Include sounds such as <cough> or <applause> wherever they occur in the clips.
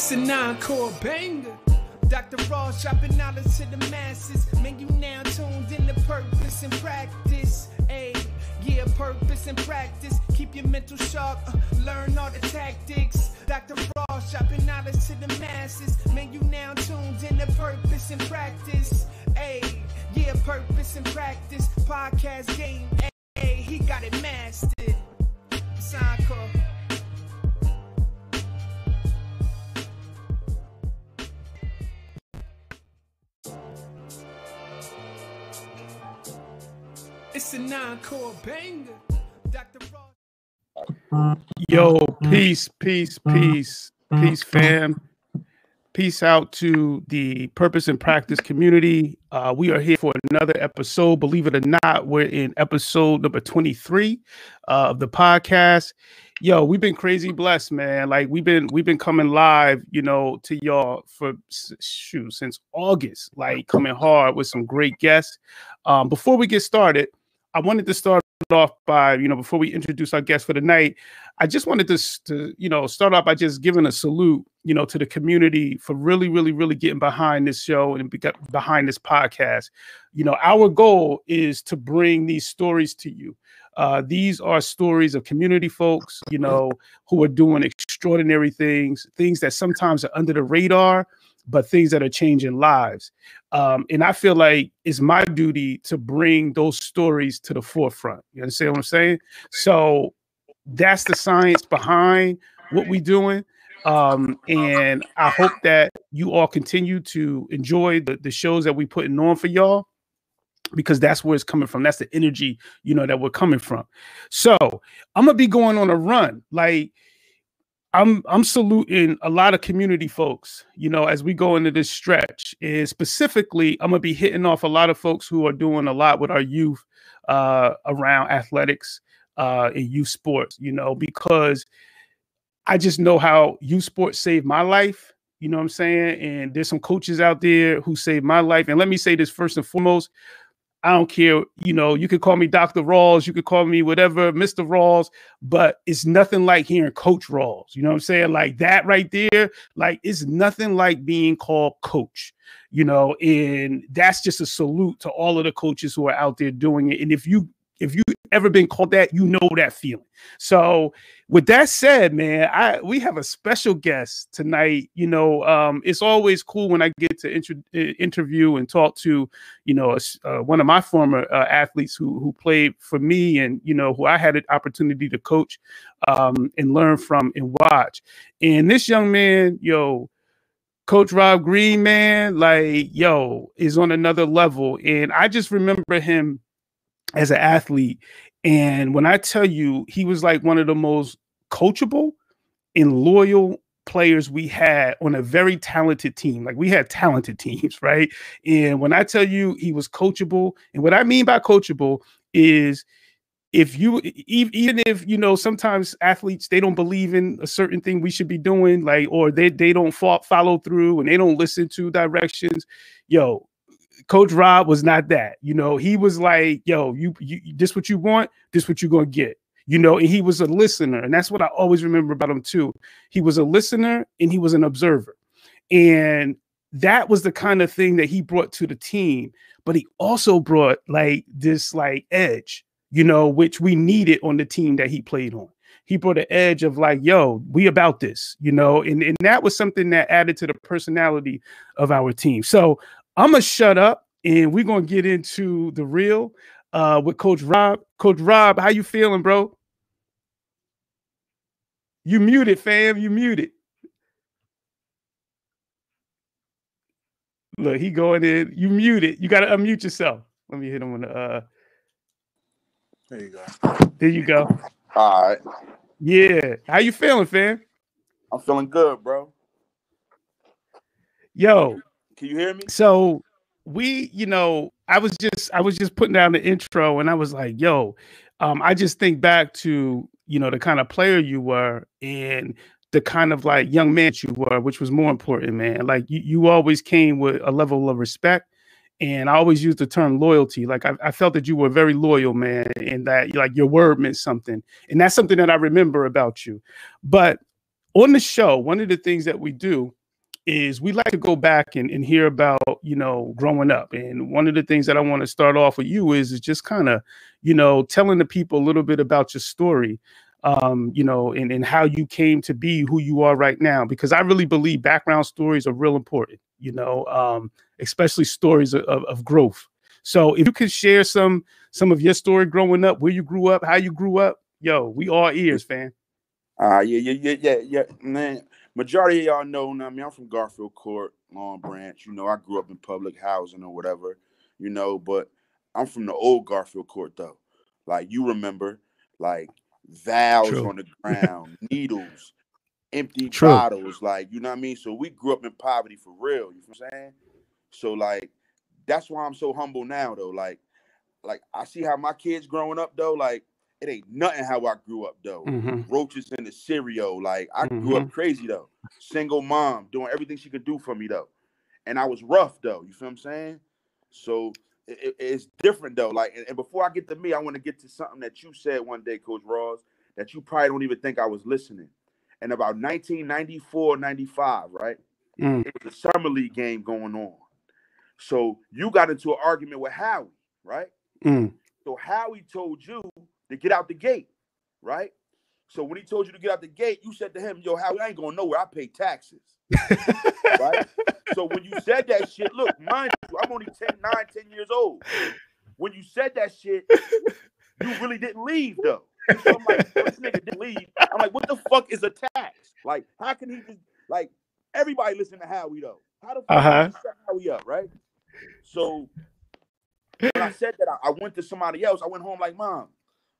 It's a nine-core banger. Dr. Ross dropping knowledge to the masses. Man, you now tuned in to purpose and practice. Ayy, yeah, purpose and practice. Keep your mental sharp, uh, learn all the tactics. Dr. Ross dropping knowledge to the masses. Man, you now tuned in to purpose and practice. Ayy, yeah, purpose and practice. Podcast game, ayy, he got it mastered. Sign Yo, peace, peace, peace, peace, fam. Peace out to the Purpose and Practice community. Uh, we are here for another episode. Believe it or not, we're in episode number 23 uh, of the podcast. Yo, we've been crazy blessed, man. Like we've been we've been coming live, you know, to y'all for shoot since August, like coming hard with some great guests. Um, before we get started, I wanted to start off by, you know, before we introduce our guest for the night, I just wanted to, to, you know, start off by just giving a salute, you know, to the community for really, really, really getting behind this show and behind this podcast. You know, our goal is to bring these stories to you. Uh, these are stories of community folks, you know, who are doing extraordinary things, things that sometimes are under the radar, but things that are changing lives. Um, and I feel like it's my duty to bring those stories to the forefront. You understand what I'm saying? So that's the science behind what we're doing. Um, and I hope that you all continue to enjoy the, the shows that we putting on for y'all because that's where it's coming from. That's the energy, you know, that we're coming from. So I'm gonna be going on a run. Like I'm I'm saluting a lot of community folks, you know, as we go into this stretch. And specifically, I'm gonna be hitting off a lot of folks who are doing a lot with our youth uh around athletics uh and youth sports, you know, because I just know how youth sports saved my life. You know what I'm saying? And there's some coaches out there who saved my life. And let me say this first and foremost. I don't care, you know, you could call me Dr. Rawls, you could call me whatever, Mr. Rawls, but it's nothing like hearing Coach Rawls. You know what I'm saying? Like that right there, like it's nothing like being called coach, you know, and that's just a salute to all of the coaches who are out there doing it. And if you if you ever been called that, you know that feeling. So with that said, man, I we have a special guest tonight. You know, um, it's always cool when I get to uh, interview and talk to, you know, uh, one of my former uh, athletes who who played for me and you know who I had an opportunity to coach um, and learn from and watch. And this young man, yo, Coach Rob Green, man, like yo, is on another level. And I just remember him as an athlete. And when I tell you, he was like one of the most coachable and loyal players we had on a very talented team. Like we had talented <laughs> teams, right? And when I tell you he was coachable, and what I mean by coachable is if you even if you know sometimes athletes they don't believe in a certain thing we should be doing like or they they don't follow through and they don't listen to directions yo Coach Rob was not that. You know, he was like, yo, you, you this what you want, this what you're gonna get. You know, and he was a listener, and that's what I always remember about him too. He was a listener and he was an observer. And that was the kind of thing that he brought to the team, but he also brought like this like edge, you know, which we needed on the team that he played on. He brought an edge of like, yo, we about this, you know, and, and that was something that added to the personality of our team. So I'm gonna shut up and we're gonna get into the real uh with Coach Rob. Coach Rob, how you feeling, bro? You muted, fam. You muted. Look, he going in. You muted. You gotta unmute yourself. Let me hit him on the uh There you go. there you go. All right. Yeah. How you feeling, fam? I'm feeling good, bro. Yo, Can you hear me? so we you know i was just i was just putting down the intro and i was like yo um i just think back to you know the kind of player you were and the kind of like young man you were which was more important man. Like you, you always came with a level of respect and i always use the term loyalty. Like I, I felt that you were very loyal man and that like your word meant something. And that's something that i remember about you. But on the show, one of the things that we do is we like to go back and, and hear about you know growing up and one of the things that i want to start off with you is, is just kind of you know telling the people a little bit about your story um, you know, and, and how you came to be who you are right now. Because I really believe background stories are real important, you know, um, especially stories of, of growth. So if you could share some some of your story growing up, where you grew up, how you grew up, yo, we all ears, fam. Uh yeah, yeah, yeah, yeah, yeah. Man, majority of y'all know I mean I'm from Garfield Court, Long Branch. You know, I grew up in public housing or whatever, you know, but I'm from the old Garfield Court though. Like you remember, like valves True. on the ground, needles, empty <laughs> True. bottles, like you know what I mean. So we grew up in poverty for real. You know what I'm saying? So like that's why I'm so humble now though. Like, like I see how my kids growing up though. Like it ain't nothing how I grew up though. Mm-hmm. Roaches in the cereal. Like I mm-hmm. grew up mm-hmm. crazy though. Single mom doing everything she could do for me though. And I was rough though. You feel what I'm saying? So it, it's different though. Like, and, and, before I get to me, I want to get to something that you said one day, Coach Ross, that you probably don't even think I was listening. And about 1994, 95, right? Mm. It was a summer league game going on. So you got into an argument with Howie, right? Mm. So Howie told you to get out the gate, right? So when he told you to get out the gate, you said to him, "Yo, Howie, I ain't going nowhere. I pay taxes." <laughs> right? So when you said that shit, look, mind you, I'm only 10, 9, 10 years old. When you said that shit, you really didn't leave though. So I'm like, this nigga didn't leave. I'm like, what the fuck is a tax? Like, how can he just like everybody listen to Howie though? How the fuck uh-huh. set Howie up, right? So when I said that, I, I went to somebody else. I went home like, mom,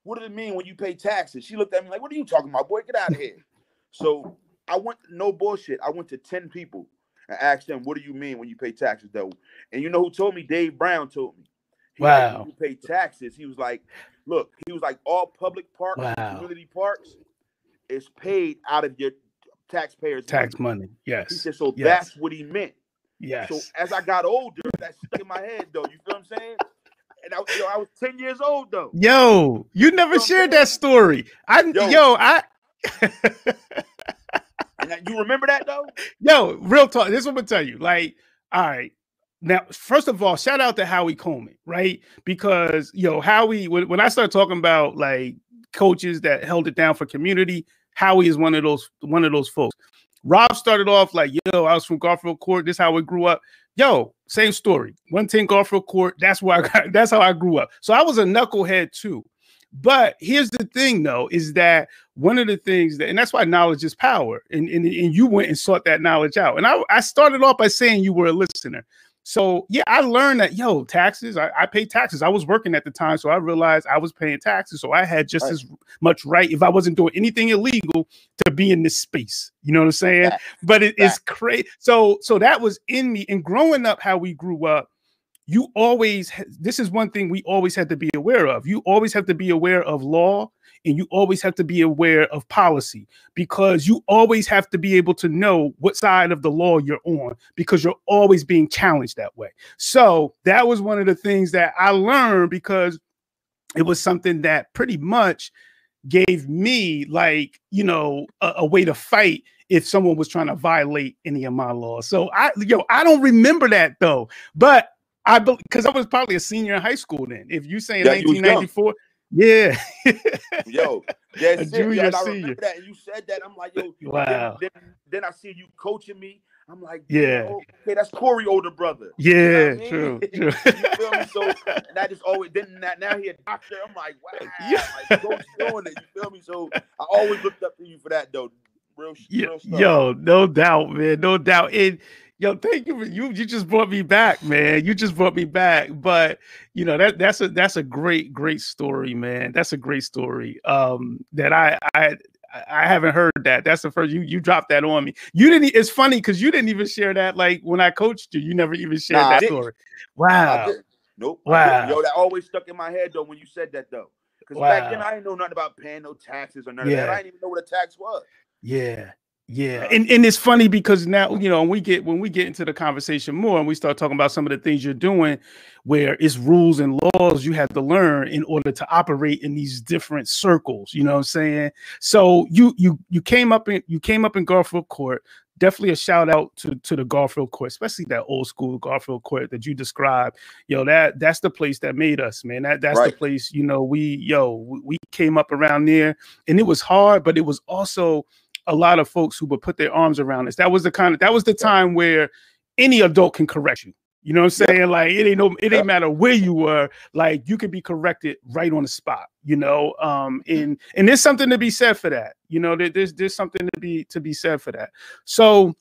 what does it mean when you pay taxes? She looked at me like, what are you talking about, boy? Get out of here. <laughs> So I went, no bullshit. I went to 10 people and asked them, what do you mean when you pay taxes, though? And you know who told me? Dave Brown told me. He wow. You pay taxes. He was like, look, he was like, all public parks, wow. community parks is paid out of your taxpayers' tax money. money. Yes. He said, so yes. that's what he meant. Yes. So as I got older, that stuck in my head, though. You feel what I'm saying? And I, yo, I was 10 years old, though. Yo, you never shared that story. I, yo, yo <laughs> I. You remember that though? Yo, real talk. This is what I'm gonna tell you. Like, all right. Now, first of all, shout out to Howie Coleman, right? Because yo, Howie, when, when I start talking about like coaches that held it down for community, Howie is one of those one of those folks. Rob started off like, yo, I was from Garfield Court. This is how we grew up. Yo, same story. 110 Garfield Court. That's where I got, <laughs> that's how I grew up. So I was a knucklehead too. But here's the thing, though, is that one of the things that, and that's why knowledge is power. And, and, and you went and sought that knowledge out. And I, I started off by saying you were a listener. So yeah, I learned that yo, taxes, I, I pay taxes. I was working at the time, so I realized I was paying taxes. So I had just right. as much right if I wasn't doing anything illegal to be in this space. You know what I'm saying? But it is crazy. So so that was in me. And growing up, how we grew up, you always this is one thing we always have to be aware of. You always have to be aware of law and you always have to be aware of policy because you always have to be able to know what side of the law you're on because you're always being challenged that way. So that was one of the things that i learned because it was something that pretty much gave me like you know a, a way to fight if someone was trying to violate any of my laws. So i yo i don't remember that though but I because I was probably a senior in high school then. If you say 1994, yeah. <laughs> yo, yeah, a junior, yo, I remember that. And you said that. I'm like, yo, wow. Then, then, then I see you coaching me. I'm like, yeah, okay, that's Corey, older brother. Yeah, you know I mean? true, <laughs> true. you feel me? So and that just always then that now he a doctor. I'm like, <laughs> wow, yeah. like coach doing it. You feel me? So I always looked up to you for that though. Real, real stuff. Yo, no doubt, man, no doubt. And Yo, thank you for you. You just brought me back, man. You just brought me back. But you know that that's a that's a great great story, man. That's a great story. Um, that I I I haven't heard that. That's the first you you dropped that on me. You didn't. It's funny because you didn't even share that. Like when I coached you, you never even shared nah, that story. Wow. Nope. Wow. Yo, that always stuck in my head though when you said that though. Because wow. back then I didn't know nothing about paying no taxes or none yeah. of that. I didn't even know what a tax was. Yeah. Yeah, and, and it's funny because now you know we get when we get into the conversation more and we start talking about some of the things you're doing, where it's rules and laws you have to learn in order to operate in these different circles. You know what I'm saying? So you you you came up in you came up in Garfield Court. Definitely a shout out to to the Garfield Court, especially that old school Garfield Court that you described. Yo, that that's the place that made us, man. That that's right. the place. You know, we yo we came up around there, and it was hard, but it was also a lot of folks who would put their arms around us. That was the kind of that was the time where any adult can correct you. You know what I'm saying? Like it ain't no it ain't matter where you were, like you could be corrected right on the spot, you know. Um and and there's something to be said for that. You know, there, there's there's something to be to be said for that. So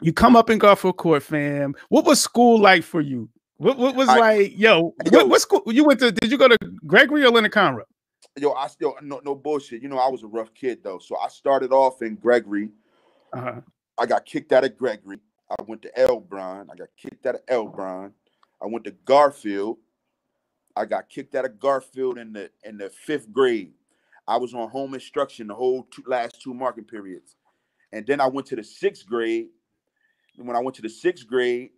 you come up in Garfield Court, fam. What was school like for you? What, what was I, like, yo, what, what school you went to? Did you go to Gregory or Leonard Conroe? Yo, I still no no bullshit. You know, I was a rough kid though. So I started off in Gregory. Uh-huh. I got kicked out of Gregory. I went to Elberon. I got kicked out of Elberon. I went to Garfield. I got kicked out of Garfield in the in the fifth grade. I was on home instruction the whole two, last two marking periods, and then I went to the sixth grade. And when I went to the sixth grade,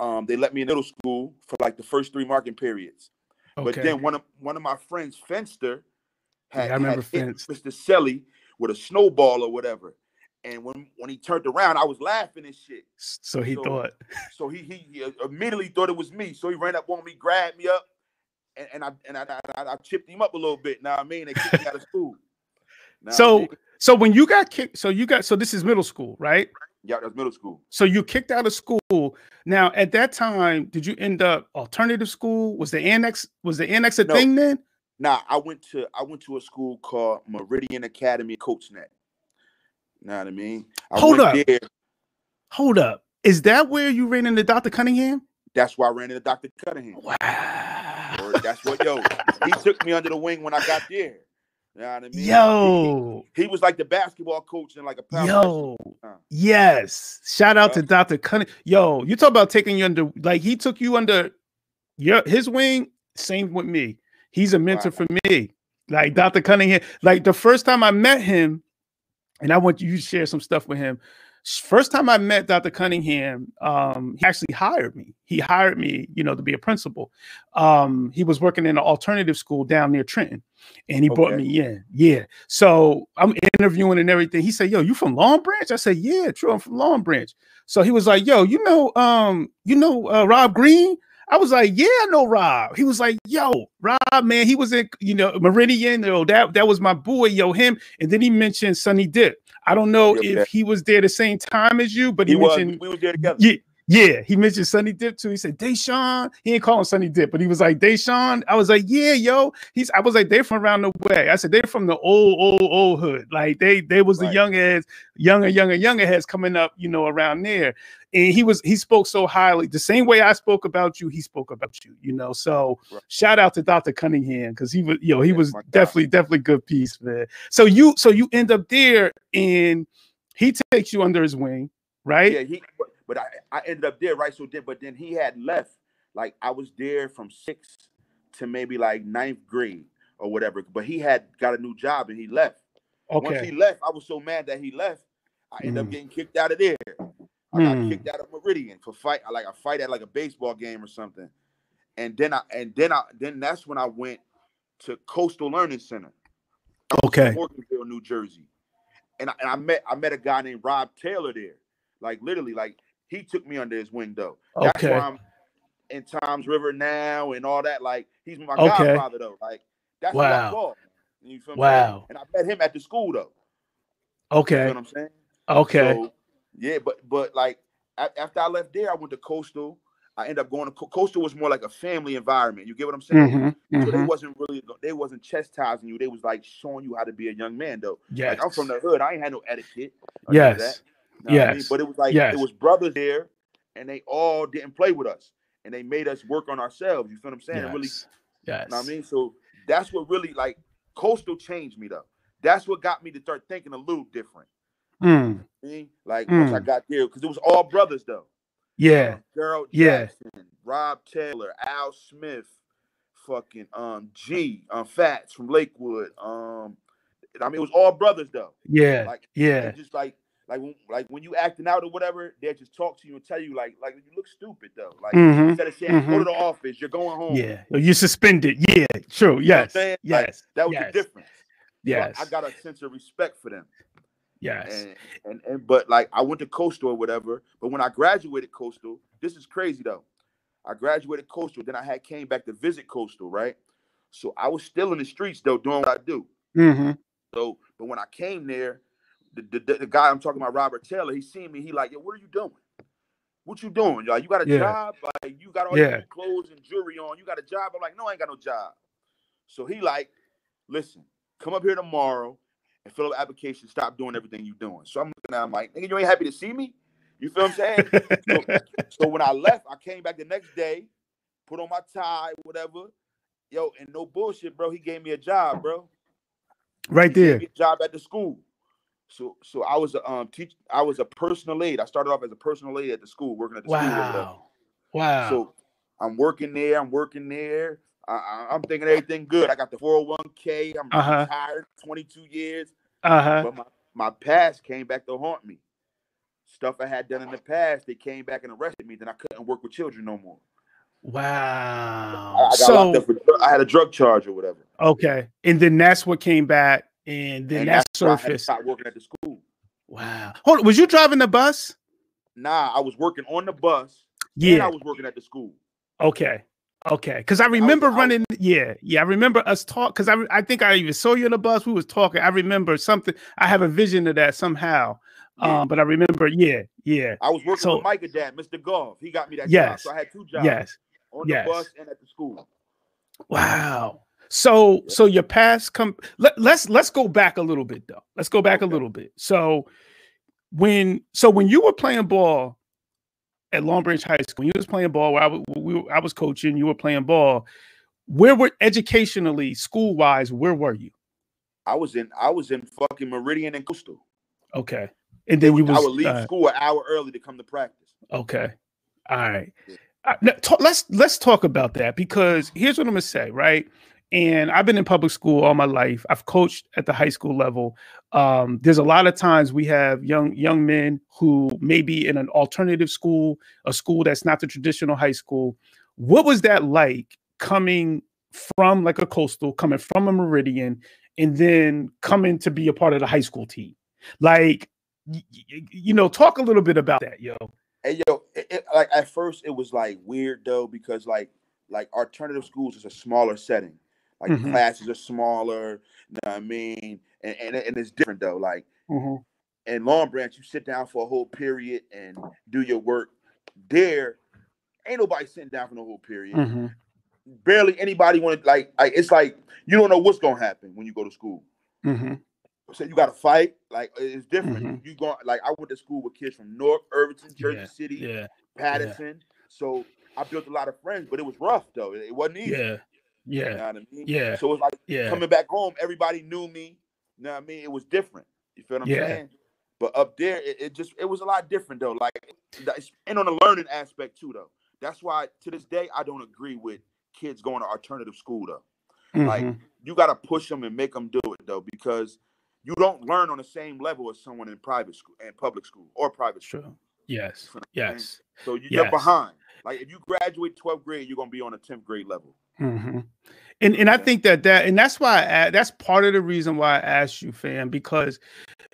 um, they let me in middle school for like the first three marking periods. Okay. But then one of one of my friends, Fenster, had, yeah, I remember had hit Mr. Selly with a snowball or whatever. And when when he turned around, I was laughing and shit. So he so, thought. <laughs> So he, he, he uh, immediately thought it was me. So he ran up on me, grabbed me up, and, and I and I, I, I, chipped him up a little bit. Now I mean, they kicked me <laughs> out of school. So I mean, so when you got kicked, so you got so this is middle school, right? Yeah, that's middle school. So you kicked out of school. Now, at that time, did you end up alternative school? Was the annex was the annex a no. thing then? Nah, I went to I went to a school called Meridian Academy CoachNet. You know what I mean? I Hold up. There. Hold up. Is that where you ran into Dr. Cunningham? That's why I ran into Dr. Cunningham. Wow. That's what yo. he took me under the wing when I got there. You know what I mean? Yo, he, he, was like the basketball coach and like a power yo. Yes, shout out to Dr. Cunning. Yo, you talk about taking you under like he took you under your his wing. Same with me. He's a mentor wow. for me. Like Dr. Cunningham. Like the first time I met him, and I want you to share some stuff with him. First time I met Dr. Cunningham, um, he actually hired me. He hired me, you know, to be a principal. Um, he was working in an alternative school down near Trenton, and he okay. brought me in. Yeah. So I'm interviewing and everything. He said, "Yo, you from Long Branch?" I said, "Yeah, true. I'm from Long Branch." So he was like, "Yo, you know, um, you know, uh, Rob Green." I was like, yeah, I know Rob. He was like, yo, Rob, man, he was in, you know, Meridian. Yo, that that was my boy, yo, him. And then he mentioned Sonny Dip. I don't know if he was there the same time as you, but he, he mentioned was. we were there together. Yeah, yeah, he mentioned Sunny Dip too. He said Deshaun. He ain't calling Sunny Dip, but he was like Deshaun. I was like, yeah, yo. He's. I was like, they're from around the way. I said they're from the old, old, old hood. Like they, they was right. the young heads, younger, younger, younger heads coming up, you know, around there. And he was. He spoke so highly. The same way I spoke about you, he spoke about you. You know. So right. shout out to Dr. Cunningham because he was you know he was definitely, definitely good piece, man. So you, so you end up there, and he takes you under his wing, right? Yeah. He but I, I ended up there, right? So then, but then he had left. Like I was there from sixth to maybe like ninth grade or whatever. But he had got a new job and he left. Okay. Once he left, I was so mad that he left. I ended mm. up getting kicked out of there. I mm. got kicked out of Meridian for fight, like a fight at like a baseball game or something. And then I and then I then that's when I went to Coastal Learning Center. Okay. Morganville, New Jersey. And I, and I met I met a guy named Rob Taylor there. Like literally, like he took me under his wing though. That's okay. why I'm in Toms River now and all that. Like he's my okay. godfather though. Like that's wow. what I call. You feel wow. Me? And I met him at the school though. Okay. You know what I'm saying? Okay. So, yeah, but but like after I left there, I went to Coastal. I ended up going to Coastal was more like a family environment. You get what I'm saying? Mm-hmm, so mm-hmm. they wasn't really they wasn't chastising you. They was like showing you how to be a young man though. Yeah. Like I'm from the hood. I ain't had no etiquette. Yes. Know yes. I mean? But it was like yes. it was brothers there, and they all didn't play with us, and they made us work on ourselves. You feel what I'm saying? Yes. really, yes. You know what I mean? So that's what really like coastal changed me though. That's what got me to start thinking a little different. Mm. Like mm. once I got there, because it was all brothers though. Yeah. Gerald yeah. Jackson, Rob Taylor, Al Smith, fucking um G, um Fats from Lakewood. Um I mean it was all brothers though. Yeah. Like yeah. Just like like when like when you acting out or whatever, they just talk to you and tell you like like you look stupid though. Like Mhm, instead of saying go mhm. to the office, you're going home. Yeah. You suspended. Yeah. True. You know Yes. Like, Yes. that was yes. the difference. So I- Yes. I, got a sense of respect for them. Yes. And, and and but like I went to Coastal or whatever. But when I graduated Coastal, this is crazy though. I graduated Coastal, then I had came back to visit Coastal, right? So I was still in the streets though, doing what I do. hmm So, but when I came there, the, the, the guy I'm talking about, Robert Taylor, he seen me. He like, yo, what are you doing? What you doing? Like, you got a Yeah. job? Like, you got all Yeah. your clothes and jewelry on. You got a job? I'm like, no, I ain't got no job. So he like, listen, come up here tomorrow and fill out the application. Stop doing everything you're doing. So I'm looking at him like, nigga, you ain't happy to see me? You feel what I'm saying? so, <laughs> so when I left, I came back the next day, put on my tie, whatever. Yo, and no bullshit, bro. He gave me a job, bro. right He gave there. me a job at the school. So so I was a um teach I was a personal aide. I started off as a personal aide at the school, working at the school. Wow. Wow. So I'm working there. I'm working there. I, I, I'm thinking everything good. I got the 401k. I'm Uh-huh. retired, 22 years. uh huh. But my, my past came back to haunt me. Stuff I had done in the past, they came back and arrested me. Then I couldn't work with children no more. Wow. I got so locked up for I had a drug charge or whatever. okay, and then that's what came back, and then and that that's why I had to surfaced. stop working at the school. Wow. Hold on, was you driving the bus? Nah, I was working on the bus. Yeah. And I was working at the school. Okay. Okay. Because I remember I was- running. Yeah. Yeah. I remember us talk. Because I, I think I even saw you on the bus. We was talking. I remember something. I have a vision of that somehow. Yeah. Um. But I remember. Yeah. Yeah. I was working So- with Micah Dad, Mr. Golf. He got me that job. So I had two jobs Yes. on yes. the bus and at the school. Wow. So so your past come let, let's let's go back a little bit though. Let's go back a little bit. So when so when you were playing ball at Long Branch High School, you was playing ball where I was we, were- I was coaching, you were playing ball. Where were educationally, school wise, where were you? I was in I was in fucking Meridian and Coastal. Okay. And then we was I would leave uh, school an hour early to come to practice. Okay. All right. Yeah. Uh, now, ta- let's let's talk about that because here's what I'm gonna say, right? And I've been in public school all my life. I've coached at the high school level. Um, there's a lot of times we have young young men who may be in an alternative school, a school that's not the traditional high school. What was that like coming from like a coastal, coming from a meridian, and then coming to be a part of the high school team? Like, y- y- you know, talk a little bit about that, yo. Yo, it, it- like at first it was like weird though because like like alternative schools is a smaller setting. Like Mhm. classes are smaller, you know what I mean? And, and and it's different though. Like in Long Branch, you sit down for a whole period and do your work. There, ain't nobody sitting down for the whole period. Mhm. Barely anybody want to like, like. It's like you don't know what's gonna happen when you go to school. Mhm. So you got to fight. Like it's different. Mhm. You go like I went to school with kids from North Irvington, Jersey Yeah, City, Yeah. Paterson. So I built a lot of friends, but it was rough though. It, it wasn't easy. Yeah. You Yeah. know what I mean? Yeah. So it's like Yeah. coming back home, everybody knew me. You know what I mean? It was different. You feel what I'm Yeah. saying? But up there, it, it just it was a lot different though. Like and on the learning aspect too though. That's why to this day I don't agree with kids going to alternative school though. Like Mhm. you got to push them and make them do it though because you don't learn on the same level as someone in private school and public school or private school. True. Yes. You know what I'm saying? Yes. So you, you're Yes. behind. Like if you graduate 12th grade, you're gonna be on a 10th grade level. hmm And and I think that that and that's why I, that's part of the reason why I asked you, fam, because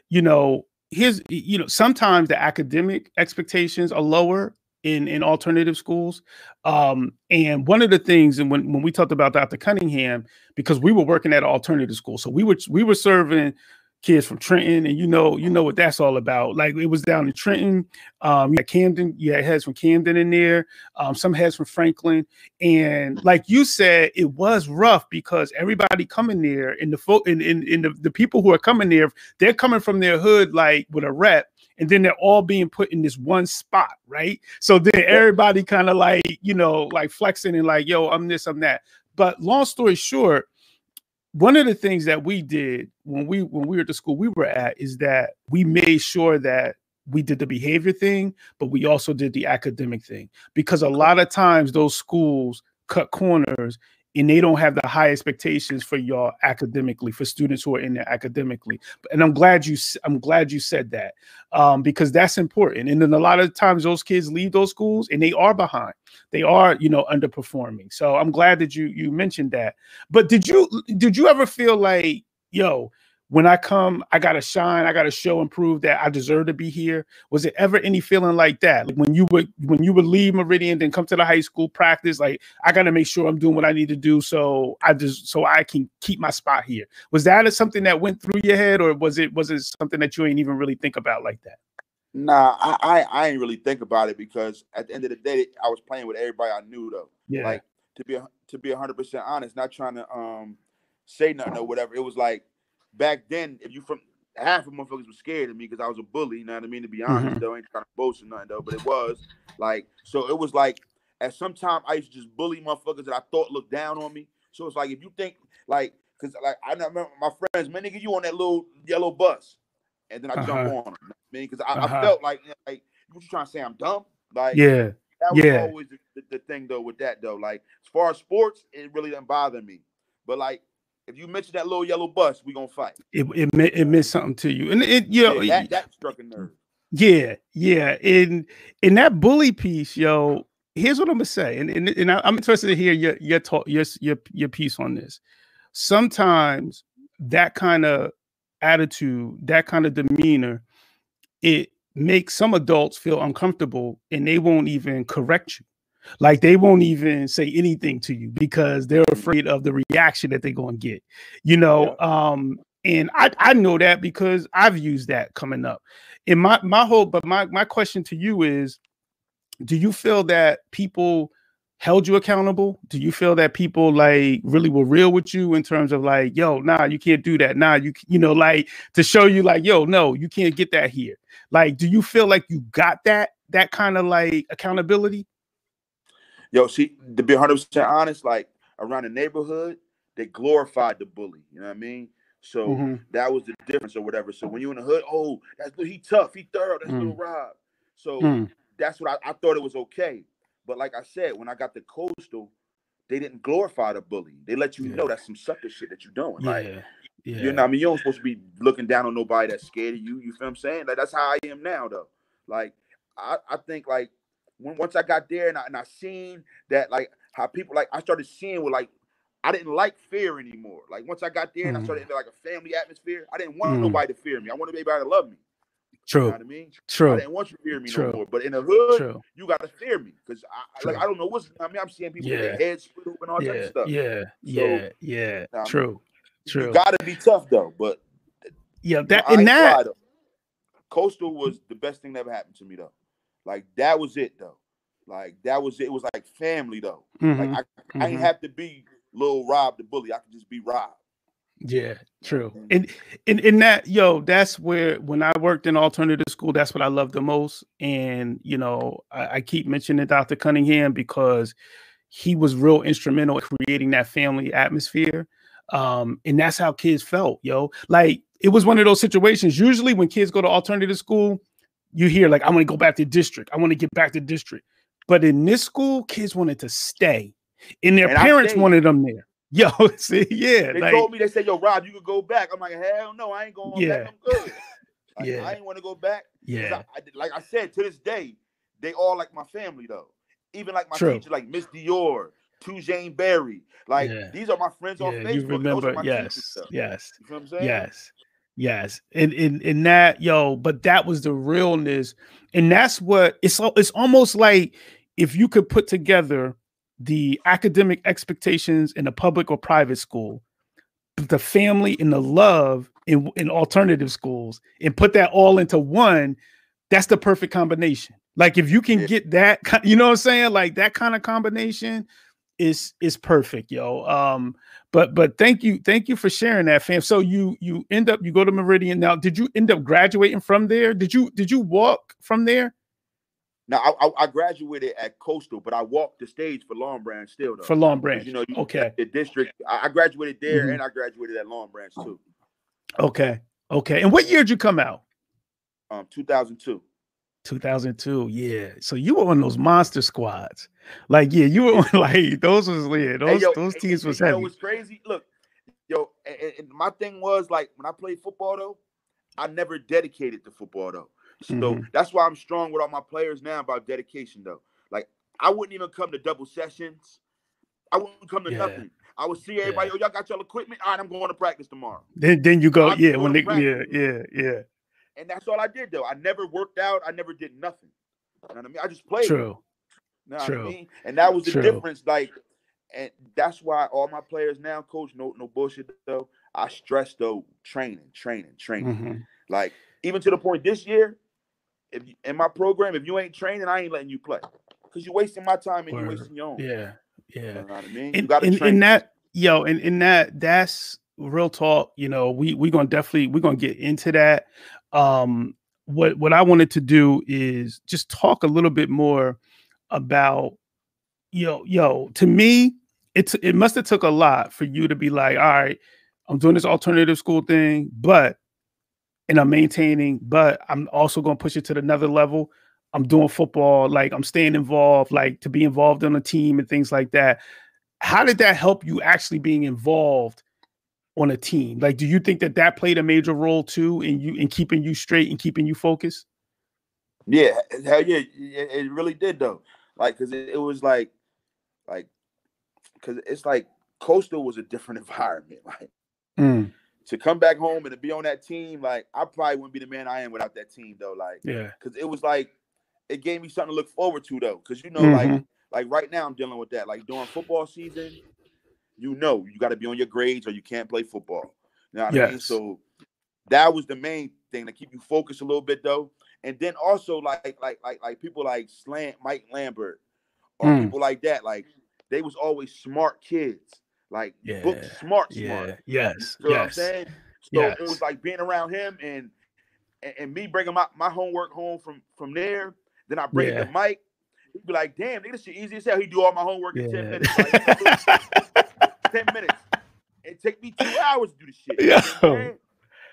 you know here's you know sometimes the academic expectations are lower in in alternative schools, um, and one of the things and when when we talked about Dr. Cunningham because we were working at an alternative school, so we were we were serving kids from Trenton, and you know you know what that's all about. Like it was down in Trenton, um, you had Camden, you had heads from Camden in there, um, some heads from Franklin. And like you said, it was rough because everybody coming there and the folk and, and, and the, the people who are coming there, they're coming from their hood like with a rep, and then they're all being put in this one spot, right? So then everybody kind of like, you know, like flexing and like, yo, I'm this, I'm that. But long story short, one of the things that we did when we when we were at the school we were at is that we made sure that we did the behavior thing, but we also did the academic thing. Because a lot of times those schools cut corners and they don't have the high expectations for y'all academically for students who are in there academically. And i'm glad you i'm glad you said that um, because that's important. And then a lot of times those kids leave those schools and they are behind. They are you know underperforming. So i'm glad that you you mentioned that. But did you did you ever feel like yo when I come, I gotta shine, I gotta show and prove that I deserve to be here. Was it ever any feeling like that? Like when you would when you would leave Meridian, then come to the high school practice, like I gotta make sure I'm doing what I need to do so I just so I can keep my spot here. Was that something that went through your head, or was it was it something that you ain't even really think about like that? Nah, I, I I ain't really think about it because at the end of the day, I was playing with everybody I knew though. Yeah. Like to be to be hundred percent honest, not trying to um say nothing or whatever. It was like back then, if you from half of motherfuckers were scared of me because I was a bully. You know what I mean? To be honest, mm-hmm. though, ain't trying to boast or nothing though, but it was like so. It was like at some time I used to just bully motherfuckers that I thought looked down on me. So it's like if you think like, cause like I remember my friends, man, nigga, you on that little yellow bus, and then I uh-huh. jump on them. I mean, because I, uh-huh. I, felt like like what you trying to say? I'm dumb. Like yeah. That was yeah. always the, the, the thing though with that though. Like as far as sports, it really doesn't bother me. But like if you mention that little yellow bus, we gonna fight. It it meant, it meant something to you, and it you know yeah, that, that struck a nerve. Yeah, yeah. In in that bully piece, yo, here's what I'm gonna say, and and, and I'm interested to hear your your talk your your your piece on this. Sometimes that kind of attitude, that kind of demeanor, it makes some adults feel uncomfortable, and they won't even correct you. Like they won't even say anything to you because they're afraid of the reaction that they're going to get. You know, yeah. um and I I know that because I've used that coming up. In my my whole but my my question to you is do you feel that people held you accountable? Do you feel that people like really were real with you in terms of like, yo, nah, you can't do that. Nah, you you know, like to show you like, yo, no, you can't get that here. Like, do you feel like you got that that kind of like accountability? Yo, see, to be 100 percent honest, like around the neighborhood, they glorified the bully. You know what I mean? So mm-hmm. that was the difference or whatever. So when you in the hood, oh, that's he tough, he thorough, that's mm. little Rob. So mm. that's what I, I, thought it was okay. But like I said, when I got the coastal, they didn't glorify the bully. They let you yeah. know that's some sucker shit that you're doing. Yeah. Like yeah. you know, I mean, you don't supposed to be looking down on nobody that's scared of you. You feel what I'm saying? Like that's how I am now, though. Like I, I think like when once I got there and I, and I seen that like how people like I started seeing with like I didn't like fear anymore. Like once I got there mm. and I started mm. in like a family atmosphere, I didn't want mm. nobody to fear me. I wanted everybody to love me. True. You know what I mean? True. I didn't want you to fear me True. no more. But in the hood, True. you gotta fear me because I True. like I don't know what's. I mean, I'm seeing people yeah. with their heads split open, all yeah. that stuff. Yeah, so, yeah, yeah. Now, True. True. You gotta be tough though. But yeah, that and that. Coastal was the best thing that ever happened to me though. Like that was it though. Like that was it. it was like family though. Mm-hmm. Like I, mm-hmm. I didn't have to be little Rob the bully. I could just be Rob. Yeah, true. And in in that, yo, that's where when I worked in alternative school, that's what I loved the most. And you know, I, I keep mentioning Dr. Cunningham because he was real instrumental in creating that family atmosphere. Um, and that's how kids felt, yo. Like it was one of those situations. Usually, when kids go to alternative school, you hear like, "I want to go back to district. I want to get back to district." But in this school, kids wanted to stay, and their and parents wanted them there. <laughs> Yo, see, yeah. They like, told me they said, "Yo, Rob, you could go back." I'm like, "Hell no, I ain't going yeah. back. I'm good." <laughs> Like, yeah, I ain't want to go back. Yeah, I, I, like I said, to this day, they all like my family though. Even like my True. teacher, like Miss Dior, to Jane Barry. Like yeah. these are my friends on Facebook. You remember? Yes, yes, you know what I'm saying? Yes, yes. And in in that, yo, but that was the realness, and that's what it's. It's almost like if you could put together the academic expectations in a public or private school, the family and the love in, in alternative schools, and put that all into one, that's the perfect combination. Like if you can get that, you know what I'm saying? Like that kind of combination is is perfect, yo. Um, but but thank you, thank you for sharing that, fam. So you you end up you go to Meridian now. Did you end up graduating from there? Did you did you walk from there? Now I, I, graduated at Coastal, but I walked the stage for Long Branch still though. For Long Branch, you know, okay. The district, I, graduated there mm-hmm. and I graduated at Long Branch too. Okay, okay. And what year did you come out? Um, two thousand two. 2002. Yeah. So you were on those monster squads. Like, yeah, you were on <laughs> like those was yeah, those hey, yo, those teams was heavy. It was crazy. Look, yo, and, and, my thing was like when I played football though, I never dedicated to football though. So mm-hmm. that's why I'm strong with all my players now about dedication though. Like I wouldn't even come to double sessions. I wouldn't come to yeah. nothing. I would see everybody. Yeah. Oh, y'all got your equipment. All right, I'm going to practice tomorrow. Then, then you go. I'm yeah, when they, yeah, yeah, yeah. And that's all I did though. I never worked out. I never did nothing. You know what I mean? I just played. True. You know True. I mean? And that was the True. difference. Like, and that's why all my players now, coach, no, no bullshit though. I stress though, training, training, training. Mm-hmm. Like even to the point this year, if you, in my program, if you ain't training, I ain't letting you play because you're wasting my time and Word. you're wasting your own. Yeah, yeah. You know what I mean? And, you got to train. that, yo, and in that, that's real talk. You know, we we gonna definitely we're gonna get into that. Um, what what I wanted to do is just talk a little bit more about, yo, yo. To me, it's it must have took a lot for you to be like, all right, I'm doing this alternative school thing, but and I'm maintaining, but I'm also going to push it to another level. I'm doing football, like I'm staying involved, like to be involved on a team and things like that. How did that help you actually being involved on a team? Like, do you think that that played a major role too in you in keeping you straight and keeping you focused? Yeah, hell yeah, it really did though. Like, cause it, it was like, like, cause it's like Coastal was a different <laughs> environment. Like, mm to come back home and to be on that team, like I probably wouldn't be the man I am without that team though. Like, yeah, because it was like it gave me something to look forward to though. Because you know, mm-hmm. like like right now I'm dealing with that. Like during football season, you know you got to be on your grades or you can't play football. You know what yes. I mean? So that was the main thing to keep you focused a little bit though. And then also like like like like people like Slant Mike Lambert or mm. people like that, like they was always smart kids like yeah. book smart, smart. Yeah. Yes. You know yes. what I'm saying? So yes. it was like being around him and and, and me bringing my, my homework home from from there. Then I bring yeah. it to Mike. He'd be like, "Damn, this shit easy as hell." He do all my homework yeah. in ten minutes. Like, <laughs> <laughs> ten minutes. It take me two hours to do the shit. Yo. You know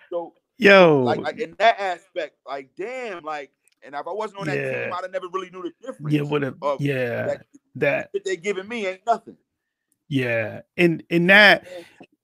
so yo, like, like in that aspect, like damn, like and if I wasn't on that yeah. team, I'd have never really knew the difference. Yeah, would have. Yeah, that, that, that they giving me ain't nothing. Yeah, and in that,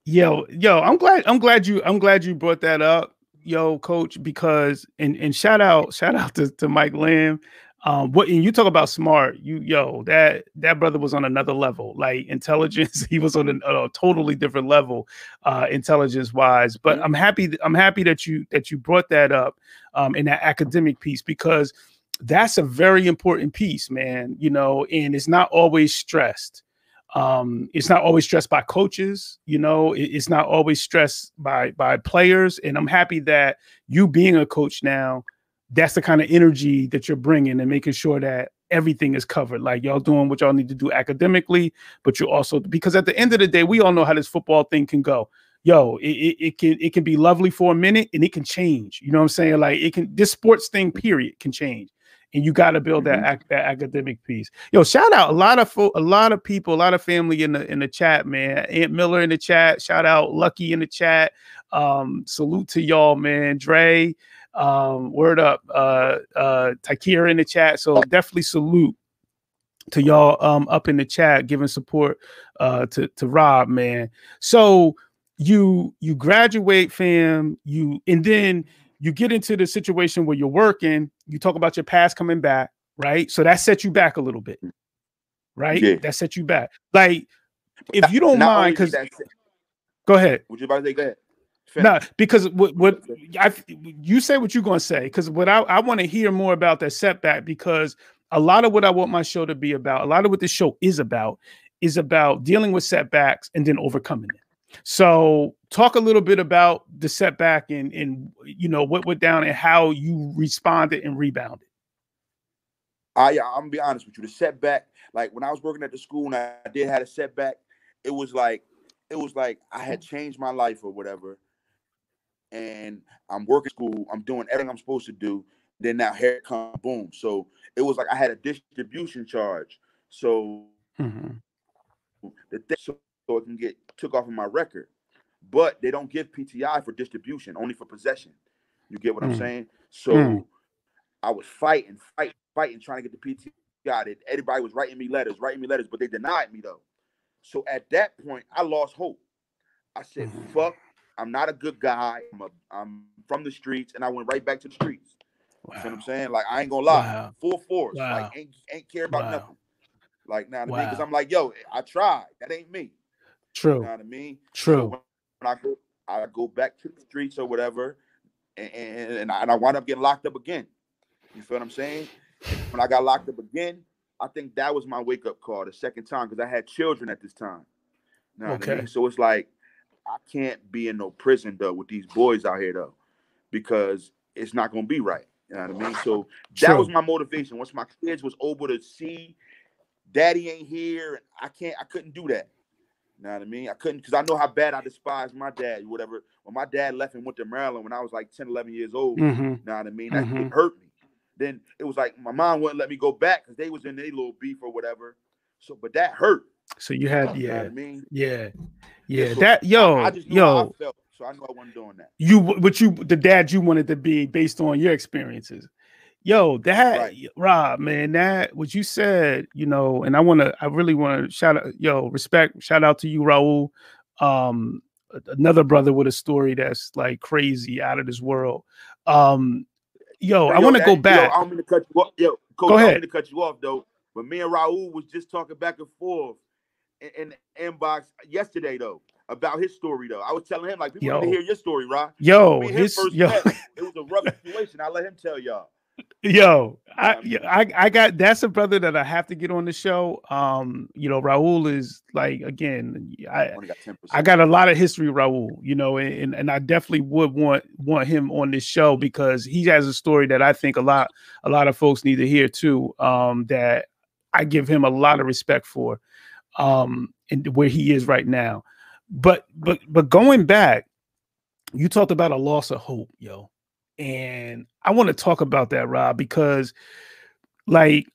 yo, yo, I'm glad, I'm glad you, I'm glad you brought that up, yo, coach, because and and shout out, shout out to, to Mike Lamb. Um, what and you talk about smart, you yo, that that brother was on another level, like intelligence. <laughs> He was on a, a totally different level, uh, intelligence wise. But mm-hmm. I'm happy, I'm happy that you that you brought that up, um, in that academic piece because that's a very important piece, man. You know, and it's not always stressed um, it's not always stressed by coaches you know it, it's not always stressed by by players and i'm happy that you being a coach now that's the kind of energy that you're bringing and making sure that everything is covered like y'all doing what y'all need to do academically but you also because at the end of the day we all know how this football thing can go yo it, it, it can it can be lovely for a minute and it can change you know what i'm saying like it can this sports thing period can change and you got to build that, mm-hmm. that academic piece. Yo, shout out a lot of fo- a lot of people, a lot of family in the in the chat, man. Aunt Miller in the chat. Shout out Lucky in the chat. Um, salute to y'all, man. Dre, um, word up. Uh, uh, Takira in the chat. So definitely salute to y'all um up in the chat giving support uh to to Rob, man. So you you graduate, fam. You and then you get into the situation where you're working, you talk about your past coming back, right? So that set you back a little bit, right? Yeah. That set you back. Like, if you don't Not mind, because go ahead. Would you about to say go ahead? No, because what what I you say what you're gonna say because what I, I want to hear more about that setback because a lot of what I want my show to be about, a lot of what this show is about, is about dealing with setbacks and then overcoming it. So talk a little bit about the setback and and you know what went down and how you responded and rebounded. I I'm gonna be honest with you. The setback, like when I was working at the school and I did had a setback, it was like it was like I had changed my life or whatever. And I'm working school, I'm doing everything I'm supposed to do. Then now here come boom. So it was like I had a distribution charge. So mm-hmm. the th- so so it can get took off of my record. But they don't give PTI for distribution, only for possession. You get what mm. I'm saying? So mm. I was fighting, fighting, fighting, trying to get the PTI. got it. Everybody was writing me letters, writing me letters, but they denied me though. So at that point, I lost hope. I said, Mhm. "Fuck, I'm not a good guy. I'm a, I'm from the streets," and I went right back to the streets. You know what I'm saying? Like I ain't gonna lie, Wow. full force. Wow. Like ain't ain't care about Wow. nothing. Like now, I mean, because Wow. I'm like, yo, I tried. That ain't me. You True. know what I mean? So True. when I go, I go back to the streets or whatever, and and, and, I, and I wind up getting locked up again. You feel what I'm saying? When I got locked up again, I think that was my wake up call the second time because I had children at this time. You know what I Okay. mean? So it's like I can't be in no prison though with these boys out here though, because it's not gonna be right. You know what I mean? So that True. was my motivation. Once my kids was able to see daddy ain't here, and I can't, I couldn't do that. You know what I mean? I couldn't because I know how bad I despise my dad, whatever. When my dad left and went to Maryland when I was like 10, 11 years old, hmm you know what I mean? That Mhm. it hurt me. Then it was like my mom wouldn't let me go back because they was in their little beef or whatever. So, but that hurt. So you had You know what yeah I mean? yeah yeah that yo I just knew how yo I felt, so I knew I wasn't doing that. you what you the dad you wanted to be based on your experiences. Yo, that Right. Rob, man, that what you said, you know, and I want to, I really want to shout out, yo, respect, shout out to you, Raul. Um, another brother with a story that's like crazy out of this world. Um, yo, I want to go yo, back. I don't mean to cut you off. Yo, coach, Go I ahead. mean to cut you off though. But me and Raul was just talking back and forth in, in the inbox yesterday though about his story though. I was telling him like people need Yo. to hear your story, Rod. Yo, Me his first yo, met. It was a rough situation. I let him tell y'all. <laughs> Yo, I, Um, I I got that's a brother that I have to get on the show. Um, you know, Raul is like again, I got I got a lot of history, Raul, you know, and, and I definitely would want want him on this show because he has a story that I think a lot a lot of folks need to hear too. Um, that I give him a lot of respect for, um, and where he is right now. But but but going back, you talked about a loss of hope, yo, and I want to talk about that, Rob, because like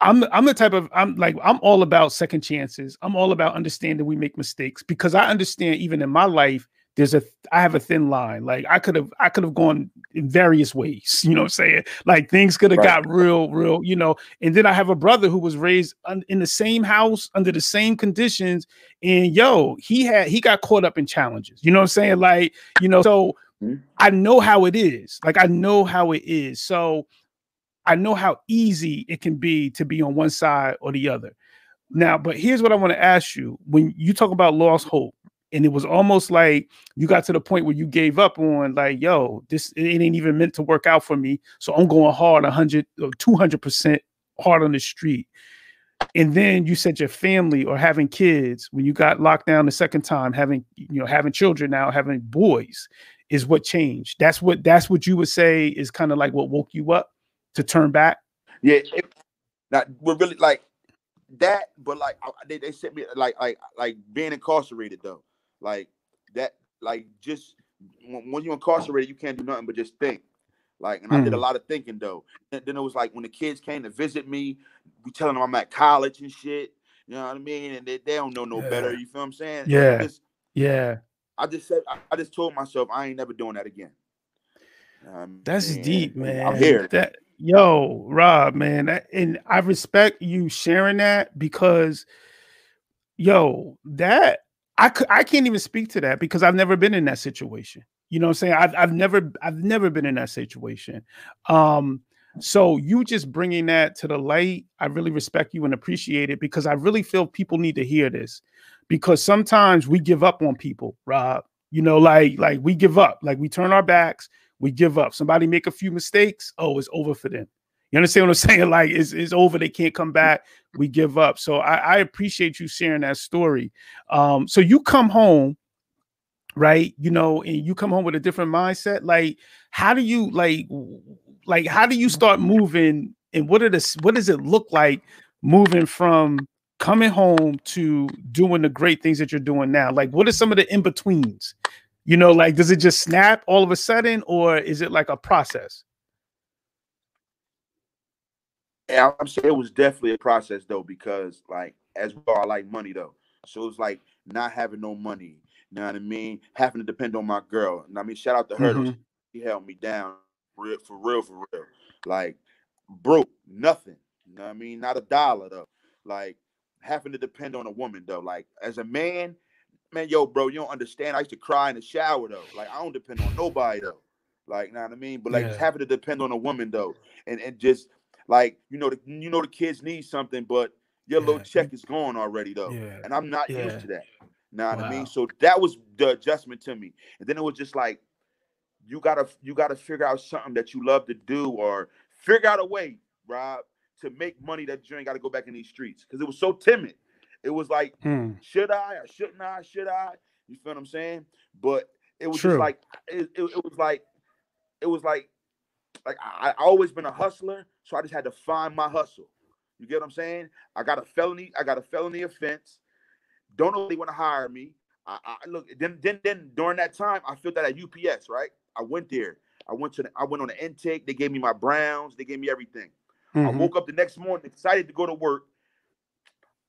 I'm I'm the type of I'm like I'm all about second chances. I'm all about understanding we make mistakes because I understand even in my life there's a I have a thin line. Like I could have I could have gone in various ways, <laughs> you know what I'm saying? Like things could have Right. got real real, you know. And then I have a brother who was raised un, in the same house under the same conditions and yo, he had he got caught up in challenges. You know what I'm saying? Like, you know, so Mhm. I know how it is. Like I know how it is. So I know how easy it can be to be on one side or the other. Now, but here's what I want to ask you. When you talk about lost hope, and it was almost like you got to the point where you gave up on like, yo, this it ain't even meant to work out for me. So I'm going hard 100 or 200% hard on the street. And then you said your family or having kids when you got locked down the second time, having you know, having children now, having boys is what changed. That's what that's what you would say is kind of like what woke you up to turn back. Yeah, it, we're really like that, but like they, they sent me like like like being incarcerated though, like that, like just when, you're incarcerated, you can't do nothing but just think. Like, and I did a Hmm. lot of thinking though. And then it was like when the kids came to visit me, we telling them I'm at college and shit. You know what I mean? And they, they don't know no better. You feel what I'm saying? Yeah. I just, Yeah, I just said I, I just told myself I ain't never doing that again. You know what I that's deep, man. I'm here. That yo, Rob, man, that, and I respect you sharing that because, yo, that I I can't even speak to that because I've never been in that situation. You know what I'm saying? I've I've never I've never been in that situation. Um, so you just bringing that to the light, I really respect you and appreciate it because I really feel people need to hear this because sometimes we give up on people, Rob. You know, like like we give up, like we turn our backs, we give up. Somebody make a few mistakes, oh, it's over for them. You understand what I'm <laughs> saying? Like it's, it's over, they can't come back. We give up. So I, I appreciate you sharing that story. Um, so you come home, right? You know, and you come home with a different mindset. Like, how do you like like how do you start moving and what are the what does it look like moving from coming home to doing the great things that you're doing now? Like, what are some of the in-betweens? You know, like does it just snap all of a sudden, or is it like a process? I'm saying it was definitely a process though, because like as well, I like money though. So it's like not having no money. You know what I mean? Having to depend on my girl. And I mean, shout out to her. though. Mhm. She held me down real for real, for real. Like broke, nothing. You know what I mean? Not a dollar though. Like having to depend on a woman though. Like as a man, man, yo, bro, you don't understand. I used to cry in the shower though. Like I don't depend on nobody though. Like, you know what I mean? But like Yeah. having to depend on a woman though, and and just like you know, the, you know the kids need something, but your little check is gone already though, Yeah. and I'm not Yeah. used to that. Know what I mean? So that was the adjustment to me, and then it was just like you gotta you gotta figure out something that you love to do, or figure out a way, Rob, to make money that you ain't got to go back in these streets because it was so timid. It was like Mm, should I or shouldn't I? Should I? You feel what I'm saying? But it was True. just like it, it, it was like it was like like I, I always been a hustler, so I just had to find my hustle. You get what I'm saying? I got a felony, I got a felony offense. Don't know if they want to hire me. I, I look then then then during that time I filled that at UPS, right? I went there. I went to the, I went on the intake. They gave me my browns. They gave me everything. I mhm. woke up the next morning excited to go to work.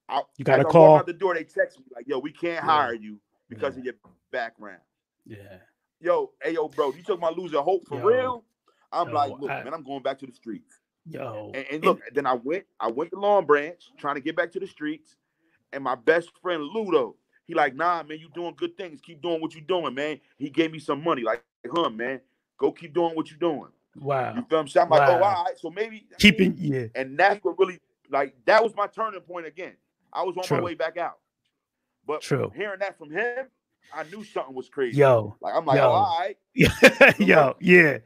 I, You got a call. out the door. They text me like, "Yo, we can't Yeah. hire you because Yeah. of your background." Yeah. Yo, hey, yo, bro, you took my loser hope for Yo. real. I'm Yo, like, look, I- man, I'm going back to the streets. Yo. And, and look, then I went, I went to Long Branch trying to get back to the streets. And my best friend Ludo, he like, nah, man, you doing good things. Keep doing what you doing, man. He gave me some money, like, huh, man, go keep doing what you doing. wow. You feel I'm saying? I'm like, oh, all right. So maybe Keeping yeah. and that's what really like that was my turning point again. I was on True. my way back out. But True. hearing that from him, I knew something was crazy. Yo. Like I'm like, Yo. oh, all right. <laughs> yo. <laughs> Yeah.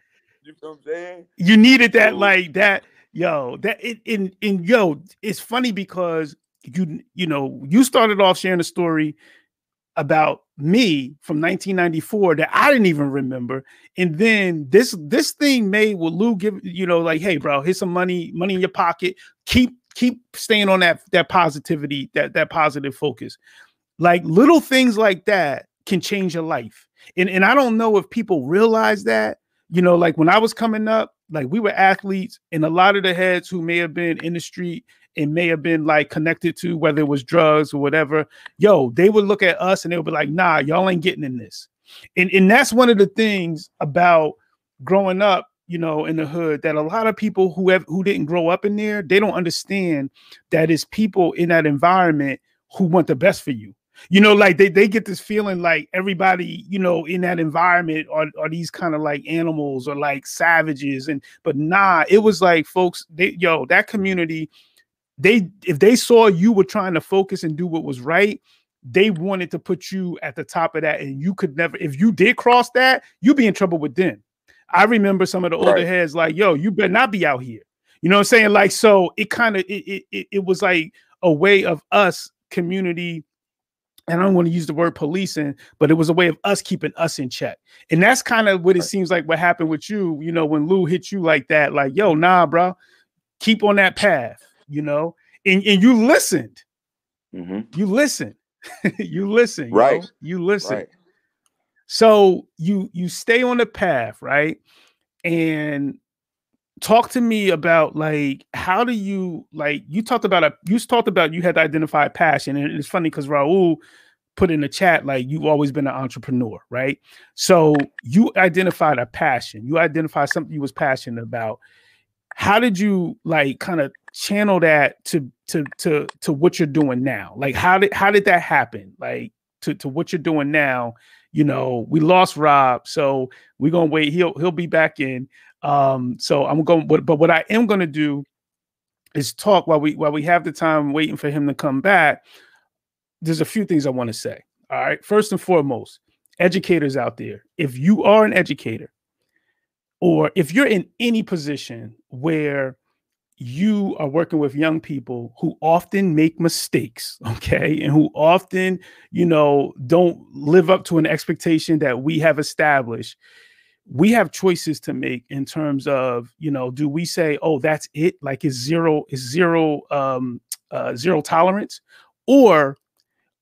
You feel what I'm saying? you needed that So- like that yo that it in in yo it's funny because you you know you started off sharing a story about me from 1994 that I didn't even remember and then this this thing made with Lou give you know like hey bro here's some money money in your pocket. Keep keep staying on that that positivity that that positive focus. Like little things like that can change your life and and I don't know if people realize that you know, like when I was coming up, like we were athletes, and a lot of the heads who may have been in the street and may have been like connected to whether it was drugs or whatever, yo, they would look at us and they would be like, nah, y'all ain't getting in this. And and that's one of the things about growing up, you know, in the hood that a lot of people who have who didn't grow up in there, they don't understand that it's people in that environment who want the best for you you know like they, they get this feeling like everybody you know in that environment are, are these kind of like animals or like savages and but nah it was like folks they yo that community they if they saw you were trying to focus and do what was right they wanted to put you at the top of that and you could never if you did cross that you'd be in trouble with them. I remember some of the older Right. heads like yo you better not be out here. You know what i'm saying? Like so it kind of it, it, it, it was like a way of us community and I don't want to use the word policing, but it was a way of us keeping us in check. And that's kind of what it seems like what happened with you, you know, when Lou hit you like that, like, yo, nah, bro, keep on that path, you know, and, and you listened, Mm-hmm. you listen, <laughs> you listen, you Right. know? you listen. Right. So you you stay on the path, right? And talk to me about like how do you like you talked about a you talked about you had to identify a passion and it's funny because Raul put in the chat like you've always been an entrepreneur right? So you identified a passion. You identified something you was passionate about. How did you like kind of channel that to to to to what you're doing now? Like how did how did that happen? Like to to what you're doing now you know we lost rob so we're gonna wait he'll he'll be back in um, so I'm going, but, but what I am going to do is talk while we while we have the time waiting for him to come back. There's a few things I want to say. All right. First and foremost, educators out there, if you are an educator, or if you're in any position where you are working with young people who often make mistakes, <laughs> okay, and who often, you know, don't live up to an expectation that we have established we have choices to make in terms of you know do we say oh that's it? Like is zero is zero um uh, zero tolerance? Or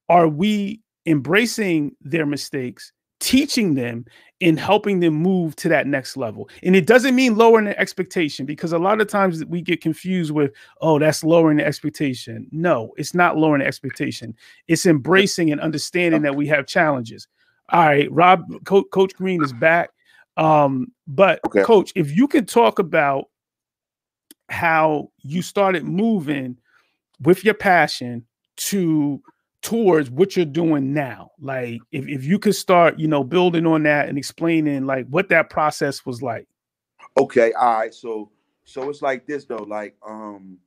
are we embracing their mistakes teaching them and helping them move to that next level? And it doesn't mean lowering the expectation because a lot of times we get confused with oh that's lowering the expectation. No it's not lowering the expectation. It's embracing and understanding that we have challenges. All right rob Co- coach green is back um, but Okay. coach, if you can talk about how you started moving with your passion to towards what you're doing now. Like if, if you could start, you know, building on that and explaining like what that process was like. Okay, all right. So so it's like this though. Like um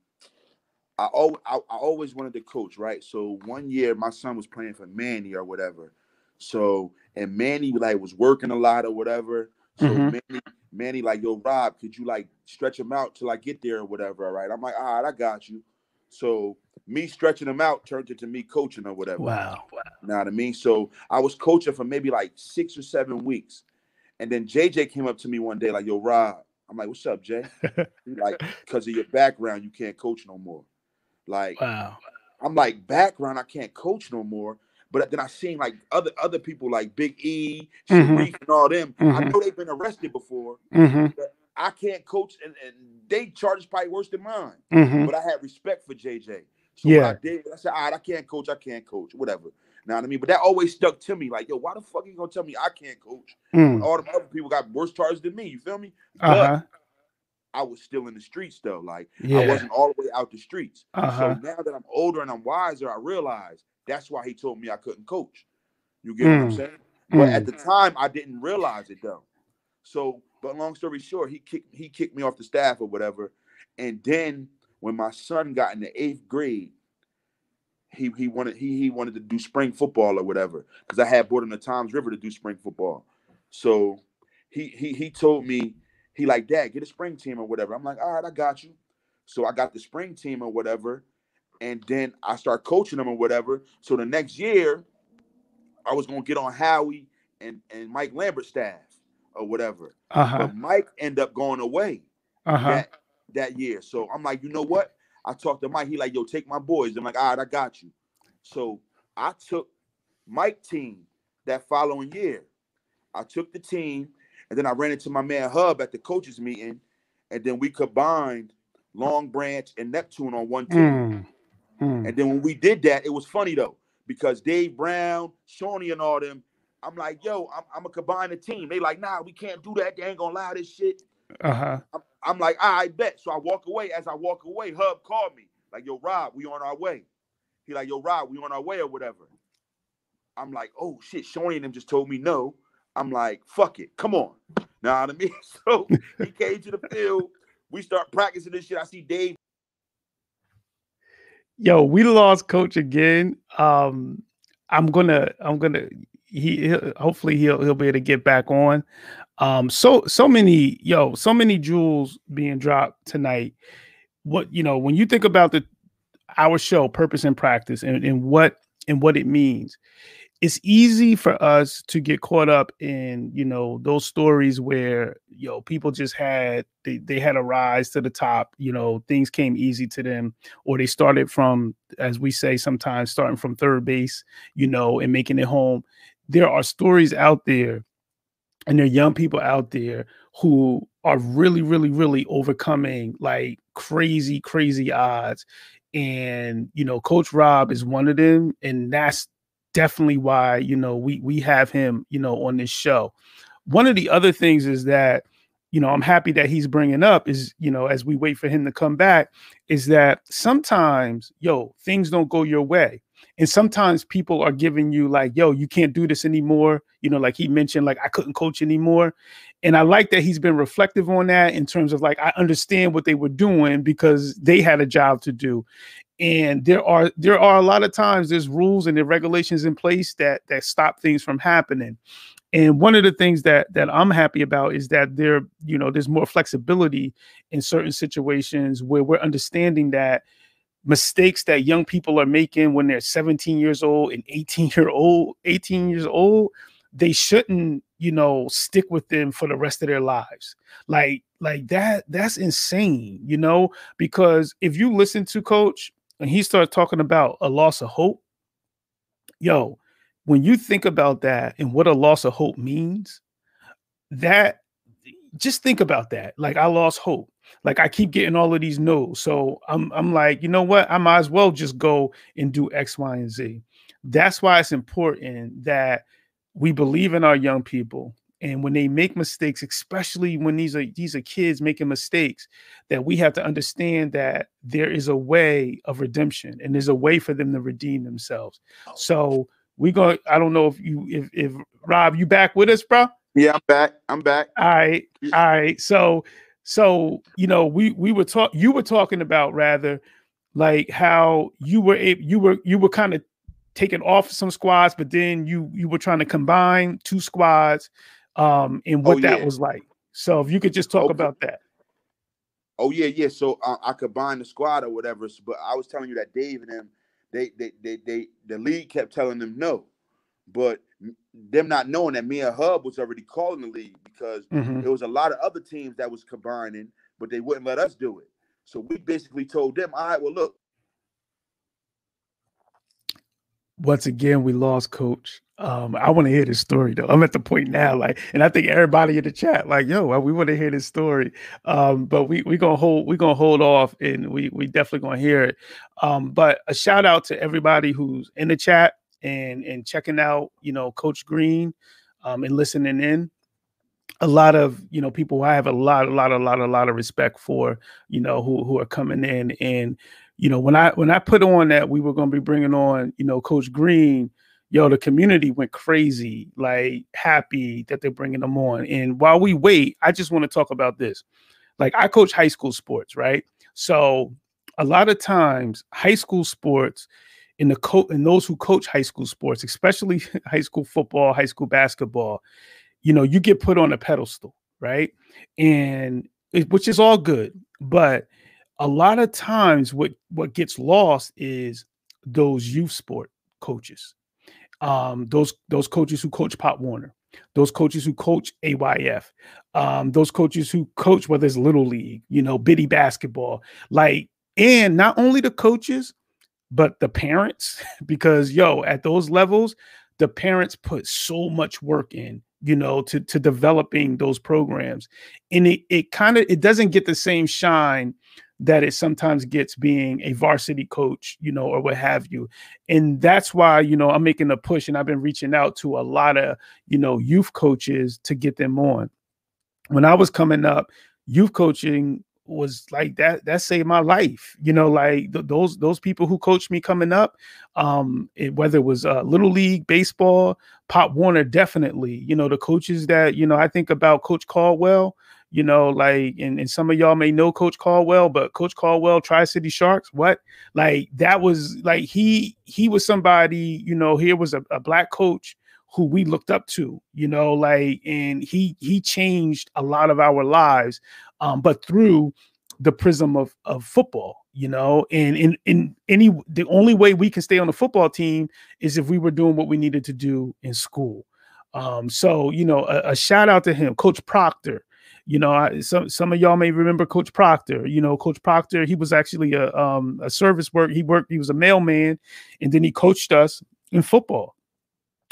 I, I, I always wanted to coach, right? So one year my son was playing for Manny or whatever. So and Manny like was working a lot or whatever. So mm-hmm. Manny, Manny like, yo, Rob, could you like stretch him out till I get there or whatever? All right. I'm like, all right, I got you. So me stretching him out turned into me coaching or whatever. Wow. wow. Know what I mean? So I was coaching for maybe like six or seven weeks. And then JJ came up to me one day, like, yo, Rob. I'm like, what's up, Jay? <laughs> like, because of your background, you can't coach no more. Like, wow. I'm like, background, I can't coach no more. But then I seen like other other people like Big E, mm-hmm. Sharif, and all them. Mm-hmm. I know they've been arrested before. Mm-hmm. I can't coach, and, and they charges probably worse than mine. Mm-hmm. But I had respect for JJ. So yeah. I did, I said, all right, I can't coach, I can't coach, whatever. Know what I mean? But that always stuck to me. Like, yo, why the fuck are you gonna tell me I can't coach? Mm. All the other people got worse charges than me. You feel me? Uh-huh. I was still in the streets though. Like yeah. I wasn't all the way out the streets. Uh-huh. So now that I'm older and I'm wiser, I realize that's why he told me I couldn't coach. You get mm. what I'm mm. saying? Mm. But at the time, I didn't realize it though. So, but long story short, he kicked he kicked me off the staff or whatever. And then when my son got in the eighth grade, he he wanted he he wanted to do spring football or whatever because I had brought him to Toms River to do spring football. So he he he told me he like dad get a spring team or whatever. I'm like all right I got you. So I got the spring team or whatever, and then I start coaching them or whatever. So the next year, I was gonna get on Howie and and Mike Lambert staff or whatever. Uh-huh. But Mike end up going away uh-huh. that that year. So I'm like, you know what? I talked to Mike. He like, yo, take my boys. I'm like, all right, I got you. So I took Mike team that following year. I took the team, and then I ran into my man Hub at the coaches meeting, and then we combined Long Branch and Neptune on one team. Mm. Mm. And then when we did that, it was funny though because Dave Brown, Shawnee, and all them. I'm like, yo, I'm, I'm gonna combine the team. They like, nah, we can't do that. They ain't gonna allow this shit. Uh huh. I'm, I'm like, I bet. So I walk away. As I walk away, Hub called me, like, yo, Rob, we on our way. He like, yo, Rob, we on our way or whatever. I'm like, oh shit, Shawnee and them just told me no. I'm like, fuck it, come on. Know what I mean? <laughs> So he came to the field. We start practicing this shit. I see Dave. Yo, we lost coach again. Um, I'm gonna, I'm gonna. He hopefully he'll he'll be able to get back on. Um, so so many, yo, so many jewels being dropped tonight. What you know, when you think about the our show, purpose and practice, and, and what and what it means, it's easy for us to get caught up in you know those stories where yo people just had they, they had a rise to the top you know things came easy to them or they started from as we say sometimes starting from third base you know and making it home. There are stories out there and there are young people out there who are really really really overcoming like crazy crazy odds. And you know coach rob is one of them and that's definitely why you know we we have him you know on this show. One of the other things is that you know i'm happy that he's bringing up is you know as we wait for him to come back is that sometimes yo things don't go your way. And sometimes people are giving you like yo you can't do this anymore. You know like he mentioned like i couldn't coach anymore. And i like that he's been reflective on that in terms of like i understand what they were doing because they had a job to do and there are there are a lot of times there's rules and the regulations in place that that stop things from happening. And one of the things that that i'm happy about is that there you know there's more flexibility in certain situations where we're understanding that mistakes that young people are making when they're 17 years old and 18 year old 18 years old they shouldn't you know stick with them for the rest of their lives. Like like that that's insane you know because if you listen to coach and he starts talking about a loss of hope yo when you think about that and what a loss of hope means that just think about that like i lost hope like I keep getting all of these no's. So I'm I'm like, you know what? I might as well just go and do X, Y, and Z. That's why it's important that we believe in our young people and when they make mistakes especially when these are these are kids making mistakes that we have to understand that there is a way of redemption and there's a way for them to redeem themselves. Oh. So we go i don't know if you if, if rob you back with us bro? Yeah i'm back i'm back. All right all right so so you know we we were talking you were talking about rather like how you were able you were you were kind of taking off some squads but then you you were trying to combine two squads um, and what oh, yeah. that was like. So if you could just talk okay. about that. Oh yeah, yeah. So uh, I combined the squad or whatever. But I was telling you that Dave and them, they, they, they, they, the league kept telling them no, but them not knowing that me and Hub was already calling the league because mm-hmm. there was a lot of other teams that was combining, but they wouldn't let us do it. So we basically told them, all right, well, look. Once again, we lost coach. Um, I want to hear this story though. I'm at the point now, like, and I think everybody in the chat, like, yo, we want to hear this story. Um, but we we gonna hold we gonna hold off, and we we definitely gonna hear it. Um, but a shout out to everybody who's in the chat and and checking out, you know, Coach Green, um, and listening in. A lot of you know people I have a lot, a lot, a lot, a lot of respect for, you know, who who are coming in and you know when I when I put on that we were going to be bringing on you know Coach Green yo, the community went crazy, like happy that they're bringing them on. And while we wait, I just want to talk about this. Like, I coach high school sports, right? So, a lot of times, high school sports, in the co- and those who coach high school sports, especially <laughs> high school football, high school basketball, you know, you get put on a pedestal, right? And it, which is all good, but a lot of times, what what gets lost is those youth sport coaches um, those those coaches who coach Pop Warner, those coaches who coach AYF, um, those coaches who coach whether it's little league, you know, bitty basketball, like, and not only the coaches, but the parents, <laughs> because yo, at those levels, the parents put so much work in, you know, to to developing those programs, and it it kind of it doesn't get the same shine that it sometimes gets being a varsity coach, you know, or what have you. And that's why, you know, I'm making a push and I've been reaching out to a lot of, you know, youth coaches to get them on. When I was coming up, youth coaching was like that that saved my life you know like th- those those people who coached me coming up um it, whether it was uh, little league baseball pop warner definitely you know the coaches that you know i think about coach caldwell you know, like, and, and some of y'all may know Coach Caldwell, but Coach Caldwell, Tri City Sharks, what? Like, that was like he he was somebody, you know, here was a, a black coach who we looked up to, you know, like, and he he changed a lot of our lives, um, but through the prism of of football, you know, and in in any the only way we can stay on the football team is if we were doing what we needed to do in school. Um, so you know, a, a shout out to him, Coach Proctor. You know, I, some some of y'all may remember Coach Proctor. You know, Coach Proctor, he was actually a um, a service work. He worked. He was a mailman, and then he coached us in football.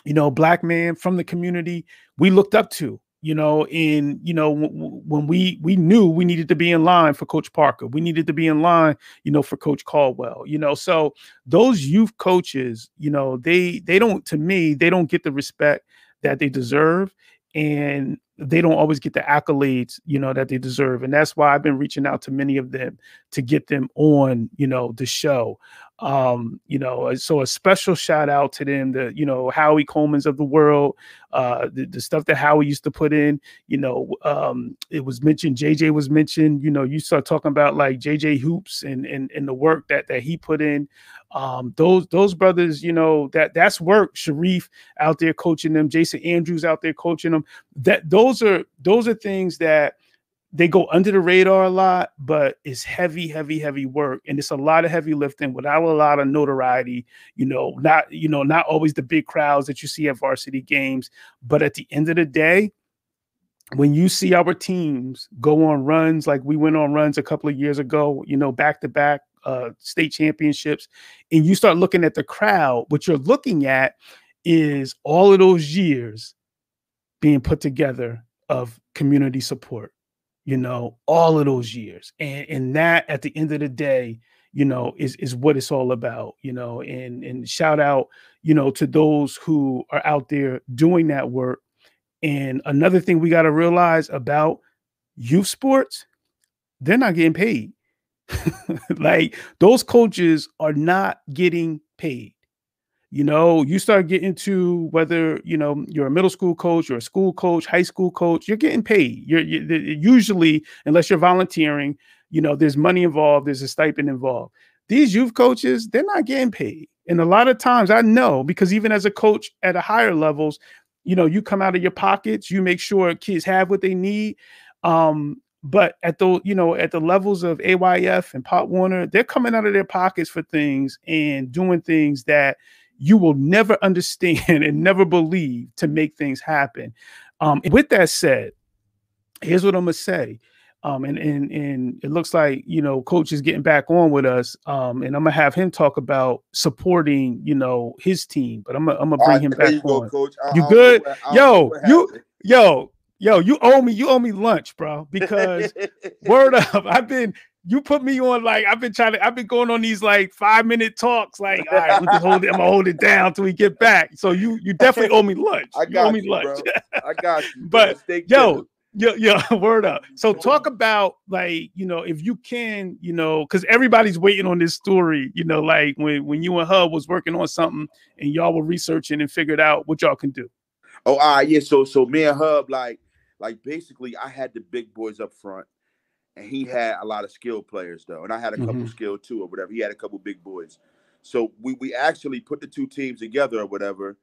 You know, black man from the community we looked up to. You know, in you know w- when we we knew we needed to be in line for Coach Parker, we needed to be in line, you know, for Coach Caldwell. You know, so those youth coaches, you know, they they don't to me they don't get the respect that they deserve and they don't always get the accolades you know that they deserve and that's why i've been reaching out to many of them to get them on you know the show um you know uh, so a special shout out to them the you know howie coleman's of the world uh the, the stuff that howie used to put in you know um it was mentioned jj was mentioned you know you start talking about like jj hoops and and, and the work that that he put in. Um those those brothers you know that that's work sharif out there coaching them jason andrews out there coaching them. That those are those are things that they go under the radar a lot, but it's heavy, heavy, heavy work, and it's a lot of heavy lifting without a lot of notoriety. You know, not you know, not always the big crowds that you see at varsity games, but at the end of the day, when you see our teams go on runs like we went on runs a couple of years ago, you know, back to back uh, state championships, and you start looking at the crowd, what you're looking at is all of those years being put together of community support you know, all of those years. And and that at the end of the day, you know, is is what it's all about, you know, and and shout out, you know, to those who are out there doing that work And another thing we got to realize about youth sports, they're not getting paid. <laughs> like those coaches are not getting paid. You know, you start getting to whether you know you're a middle school coach, you're a school coach, high school coach, you're getting paid. You're, you're usually, unless you're volunteering, you know, there's money involved, there's a stipend involved. These youth coaches, they're not getting paid. And a lot of times I know because even as a coach at a higher levels, you know, you come out of your pockets, you make sure kids have what they need. Um, but at the you know at the levels of AYF and Pop Warner, they're coming out of their pockets for things and doing things that you will never <laughs> understand and never believe to make things happen. Um, with that said, here's what I'm gonna say. Um, and and and it looks like you know coach is getting back on with us. Um, and I'm gonna have him talk about supporting you know his team. But I'm gonna I'm gonna bring right, him back you on. Go, coach. I, you good? yo, you yo yo you owe me you owe me lunch, bro. Because <laughs> word up, <laughs> I've been you put me on like I've been trying to I've been going on these like five minute talks like all right we can hold it I'm gonna hold it down till we get back. So you you definitely owe me lunch. I got you owe me lunch. I got you <laughs> but yo yo yo <laughs> word up. So talk about like you know if you can you know because everybody's waiting on this story you know like when when you and Hub was working on something and y'all were researching and figured out what y'all can do. Oh right yeah so so me and Hub like like basically I had the big boys up front and he had a lot of skilled players though, and I had a couple mm-hmm. skilled too or whatever. He had a couple big boys, so we we actually put the two teams together or whatever,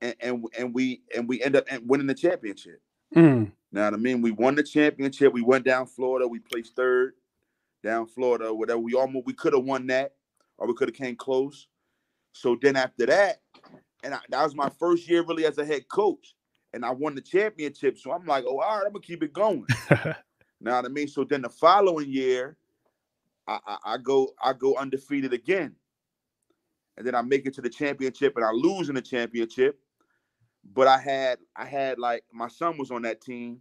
and and, and we and we end up winning the championship. Mm. Now I mean, we won the championship. We went down Florida. We placed third down Florida. Whatever. We almost we could have won that, or we could have came close. So then after that, and I, that was my first year really as a head coach, and I won the championship. So I'm like, oh, all right, I'm gonna keep it going. <laughs> Know what I mean? So then the following year, I, I, I go I go undefeated again, and then I make it to the championship and I lose in the championship. But I had I had like my son was on that team,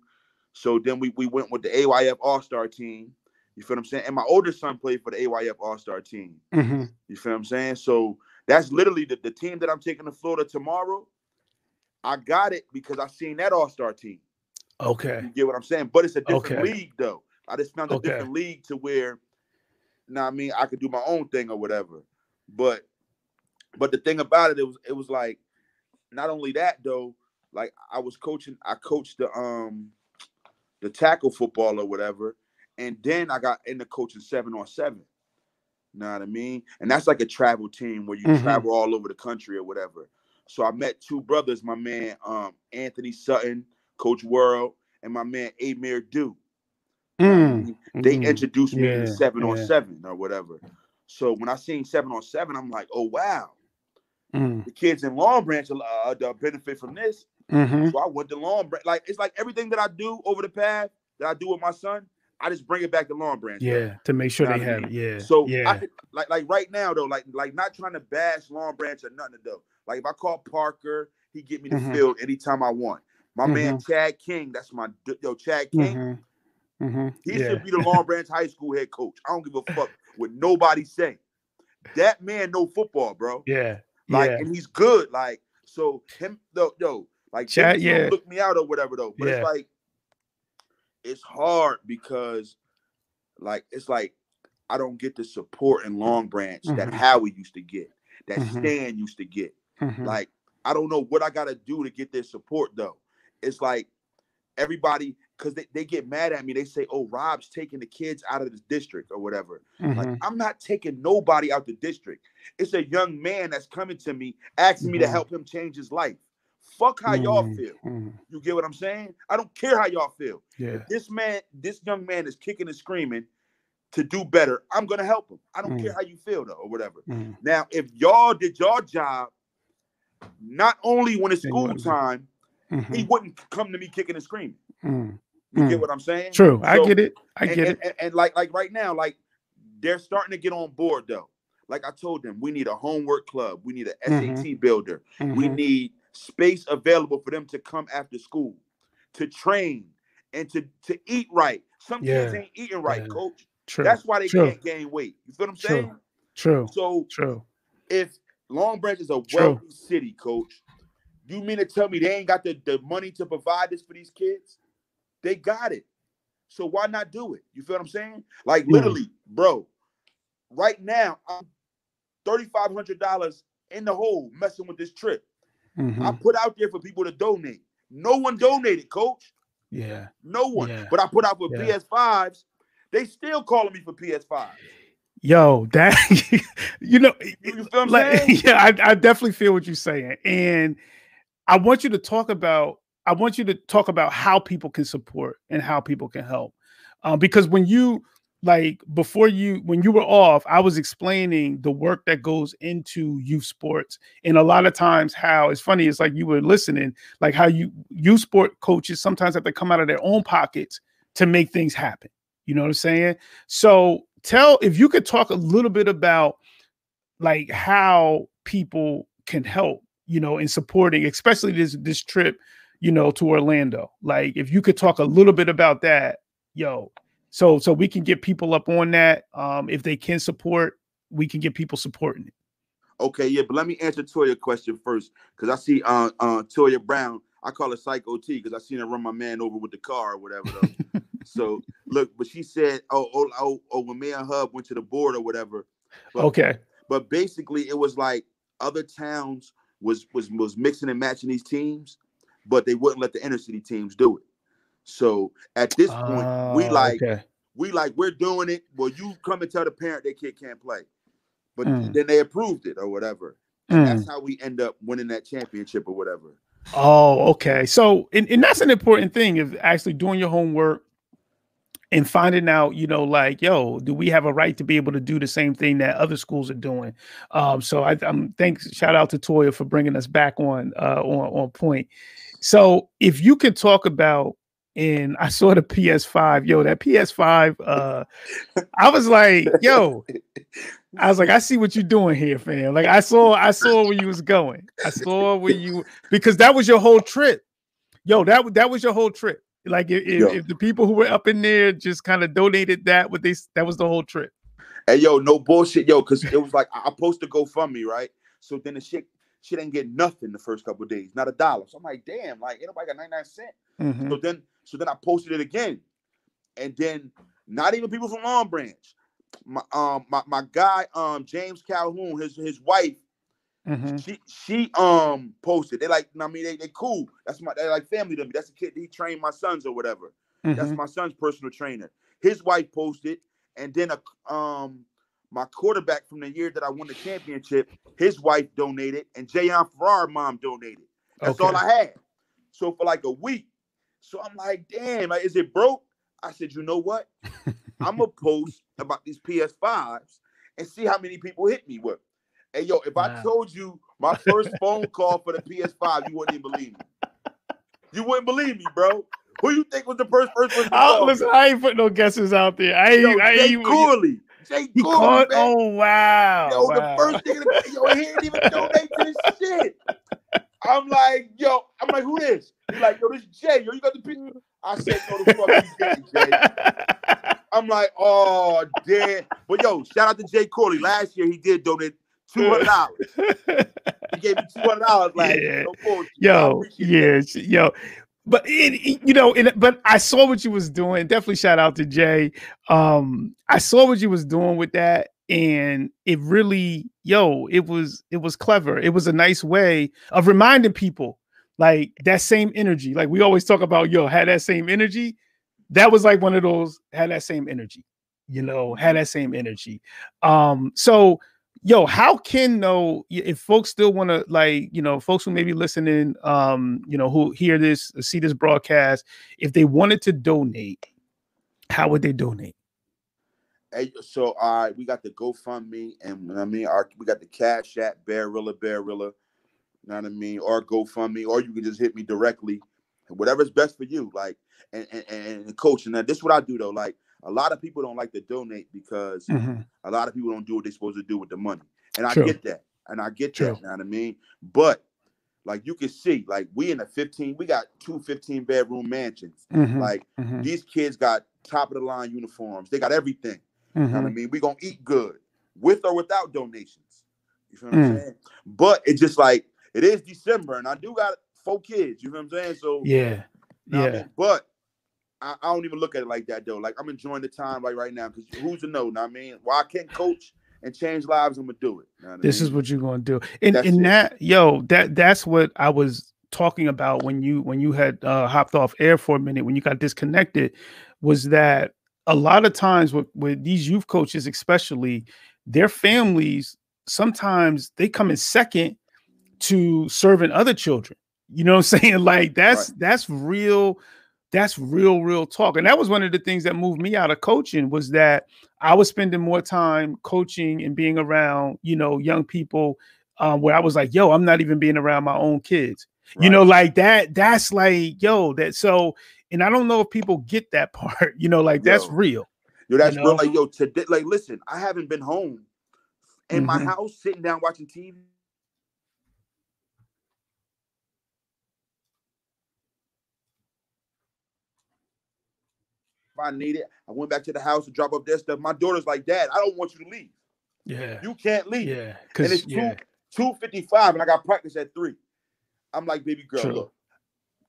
so then we we went with the AYF All Star team. You feel what I'm saying? And my older son played for the AYF All Star team. Mm-hmm. You feel what I'm saying? So that's literally the, the team that I'm taking to Florida tomorrow. I got it because I seen that All Star team. Okay. You get what I'm saying? But it's a different okay. league though. I just found a okay. different league to where now I mean I could do my own thing or whatever. But but the thing about it, it was it was like not only that though, like I was coaching, I coached the um the tackle football or whatever, and then I got into coaching seven on seven. Know what I mean? And that's like a travel team where you mm-hmm. travel all over the country or whatever. So I met two brothers, my man um Anthony Sutton Coach World, and my man Amir Do. Mm, they mm, introduced me yeah, to seven yeah. on seven or whatever. So when I seen seven on seven, I'm like, oh wow, mm. the kids in Long Branch uh, uh benefit from this. Mm-hmm. So I went to Long Branch. Like it's like everything that I do over the path that I do with my son, I just bring it back to Long Branch. Yeah, though. to make sure you know they have it. Yeah. So yeah, I, like like right now though, like like not trying to bash Long Branch or nothing though. Like if I call Parker, he get me the mm-hmm. field anytime I want. My mm-hmm. man Chad King, that's my yo Chad King. Mm-hmm. Mm-hmm. He yeah. should be the Long Branch High School head coach. I don't give a fuck what nobody say. That man know football, bro. Yeah, like, yeah. and he's good. Like, so him, though, yo, like, Chad, yeah, look me out or whatever, though. But yeah. it's like, it's hard because, like, it's like I don't get the support in Long Branch that mm-hmm. Howie used to get, that mm-hmm. Stan used to get. Mm-hmm. Like, I don't know what I got to do to get their support though it's like everybody because they, they get mad at me. They say, "Oh, Rob's taking the kids out of the district or whatever." Mm-hmm. Like I'm not taking nobody out the district. It's a young man that's coming to me asking mm-hmm. me to mm-hmm. help him change his life. Fuck how mm-hmm. y'all feel. Mm-hmm. You get what I'm saying? I don't care how y'all feel. Yeah. If this man, this young man is kicking and screaming to do better. I'm gonna help him. I don't care mm. how you feel though, or whatever. Mm. Now, if y'all did your job, not only when it's school time, mm-hmm. he wouldn't come to me kicking and screaming. Mm. You get mm. what I'm saying? True. So, I get it. I get and, it. And, and, like like right now, like they're starting to get on board though. Like I told them, we need a homework club. We need a SAT mm-hmm. builder. Mm-hmm. We need space available for them to come after school, to train and to to eat right. Some yeah. kids ain't eating right, yeah. coach. True. That's why they True. can't gain weight. You feel what I'm saying? True. So True. If Long Branch is a wealthy True. city, coach, You mean to tell me they ain't got the, the money to provide this for these kids? They got it. So why not do it? You feel what I'm saying? Like Mhm. literally, bro. Right now, I'm thirty-five hundred dollars in the hole messing with this trip. Mhm. I put out there for people to donate. No one donated, coach. Yeah. No one. Yeah. But I put out for Yeah. PS5s. They still calling me for PS5. Yo, that <laughs> you know, You, feel what I'm like, saying? <laughs> yeah, I, I definitely feel what you're saying, and I want you to talk about. I want you to talk about how people can support and how people can help, um, because when you like before you when you were off, I was explaining the work that goes into youth sports, and a lot of times how it's funny. It's like you were listening, like how you youth sport coaches sometimes have to come out of their own pockets to make things happen. You know what I'm saying? So tell if you could talk a little bit about like how people can help, you know, in supporting, especially this this trip, you know, to Orlando. Like if you could talk a little bit about that, yo, so so we can get people up on that. Um, if they can support, we can get people supporting it. Okay, yeah, but let me answer Toya question first because I see uh uh Toya Brown. I call her Psycho T because I seen her run my man over with the car or whatever. <laughs> So look, but she said, oh, oh, oh, oh, when me and Hub went to the board or whatever. But, Okay. but basically, it was like other towns was was was mixing and matching these teams, but they wouldn't let the inner city teams do it. So at this point, we Ah, like okay. we like we're doing it. Well, you come and tell the parent their kid can't play, but Mm. then they approved it or whatever. And Mm. that's how we end up winning that championship or whatever. Oh, okay. So, and, and that's an important thing of actually doing your homework and finding out, you know, like, yo, do we have a right to be able to do the same thing that other schools are doing? Um, so I, I'm thanks, shout out to Toya for bringing us back on, uh, on, on point. So if you could talk about, and I saw the PS5, yo, that PS5, uh, I was like, yo, I was like, I see what you're doing here, fam. Like I saw, I saw where you was going. I saw where you because that was your whole trip. Yo, that that was your whole trip. Like if, if, if the people who were up in there just kind of donated that, what they that was the whole trip. Hey yo, no bullshit, yo, because it was like I posted GoFundMe, right? So then the shit she didn't get nothing the first couple of days, not a dollar. So I'm like, damn, like ain't nobody got 99 cents. Mhm. So then so then I posted it again. And then not even people from Long Branch. My um my, my guy um James Calhoun, his his wife, Mhm. she she um posted. They like, I mean, they they cool. That's my they like family to me. That's the kid he trained my sons or whatever. That's Mhm. my son's personal trainer. His wife posted, and then a um my quarterback from the year that I won the championship, his wife donated, and Jayon Farrar mom donated. That's all I had. So for like a week. So I'm like, damn, like, is it broke? I said, you know what? <laughs> I'm gonna post about these PS5s and see how many people hit me with. Hey yo, if I told you my first <laughs> phone call for the PS5, you wouldn't even believe me. You wouldn't believe me, bro. Who you think was the first first person? I, listen, I ain't put no guesses out there. I Yo, ain't, I Jay ain't Cooley. Jay called. man. Oh wow! Yo, wow. the first thing, in the, yo, he didn't even donate to this shit. I'm like, yo, I'm like, who this? He's like, yo, this Jay. Yo, you got the picture? I said, no, the fuck you didn't, Jay. <laughs> I'm like, oh, damn. But yo, shout out to Jay Corley. Last year he did donate two hundred dollars. He gave me two hundred dollars last Yeah. year. No bullshit. I yo, yeah, that. yo. But it, it- you know, it, but I saw what you was doing. Definitely shout out to Jay. Um, I saw what you was doing with that, and it really, yo, it was it was clever. It was a nice way of reminding people like that same energy. Like we always talk about, yo, had that same energy. That was like one of those had that same energy. You know, had that same energy. Um, so yo how can though if folks still want to like you know folks who may be listening um you know who hear this see this broadcast if they wanted to donate how would they donate Hey, so right, we got the GoFundMe, and you know I mean, our we got the Cash App, Barilla, Barilla, you know what I mean, or GoFundMe, or you can just hit me directly, whatever's best for you. Like, and and, and and this is what I do though. Like, a lot of people don't like to donate because a lot of people don't do what they're supposed to do with the money, and I True. get that, and I get True. that. You know what I mean? But like you can see, like we in a 15, we got two 15 bedroom mansions. Mhm, Like mhm, these kids got top of the line uniforms. They got everything. You know what I mhm. mean? We're gonna eat good with or without donations. You feel what I'm Mm. saying? But it's just like it is December, and I do got four kids. You know what I'm saying? So Yeah. what I Yeah. mean? But I, I don't even look at it like that though. Like I'm enjoying the time like right now because who's to know? Know I mean, I can't coach and change lives, I'm gonna do it. Know I This is what you're gonna do. And That's and it. that yo, that that's what I was talking about when you when you had uh hopped off air for a minute, when you got disconnected, was that a lot of times with, with these youth coaches, especially, their families sometimes they come in second to serving other children. You know what I'm <laughs> saying? Like that's that's real, that's real, real talk. And that was one of the things that moved me out of coaching was that I was spending more time coaching and being around, you know, young people um, where I was like, yo, I'm not even being around my own kids. You know, like that, that's like, yo, that so, and I don't know if people get that <laughs> part, you know, like that's Yo. real. yo, that's you real. Like yo, today, like listen, I haven't been home in my Mhm. house sitting down watching TV. I need it, I went back to the house to drop up their stuff. My daughter's like, Dad, I don't want you to leave. Yeah. You can't leave. Yeah. and it's yeah, two two fifty five, and I got practice at three. I'm like, baby girl, True. look,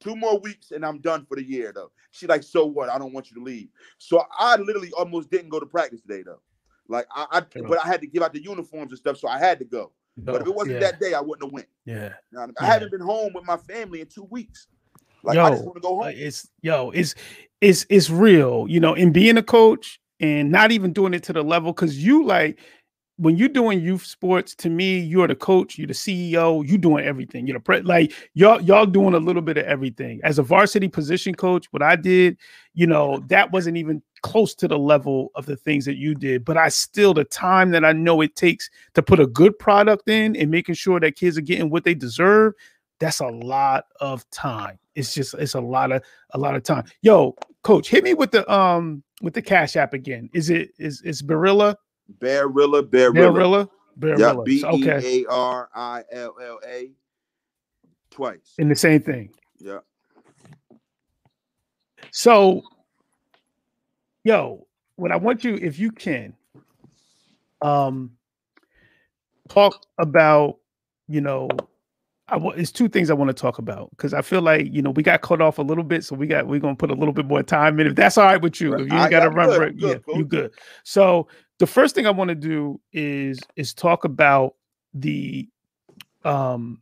two more weeks and I'm done for the year though. She like, so what? I don't want you to leave. So I literally almost didn't go to practice today though. Like I, I but I had to give out the uniforms and stuff, so I had to go. But if it wasn't yeah, that day, I wouldn't have went. yeah. You know what I, mean? I Yeah. haven't been home with my family in two weeks. Like I just Yo, want to go home. it's yo, it's it's it's real, you know, in being a coach and not even doing it to the level because you like when you're doing youth sports, to me, you're the coach, you're the CEO, you're doing everything. You're the pre- like y'all y'all doing a little bit of everything. As a varsity position coach, what I did, you know, that wasn't even close to the level of the things that you did. But I still the time that I know it takes to put a good product in and making sure that kids are getting what they deserve. That's a lot of time. It's just it's a lot of a lot of time. Yo, coach, hit me with the um with the cash app again. Is it is is Barilla? Barilla, Barilla. Barilla? Yeah, Barilla. B E. A R I L L A. Twice. In the same thing. Yeah. So, yo, what I want you, if you can, um, talk about, you know, I want it's two things I want to talk about because I feel like you know we got cut off a little bit, so we got we're gonna put a little bit more time in. If that's all right with you, if you got to run, good, good, yeah, you good. So the first thing I want to do is is talk about the um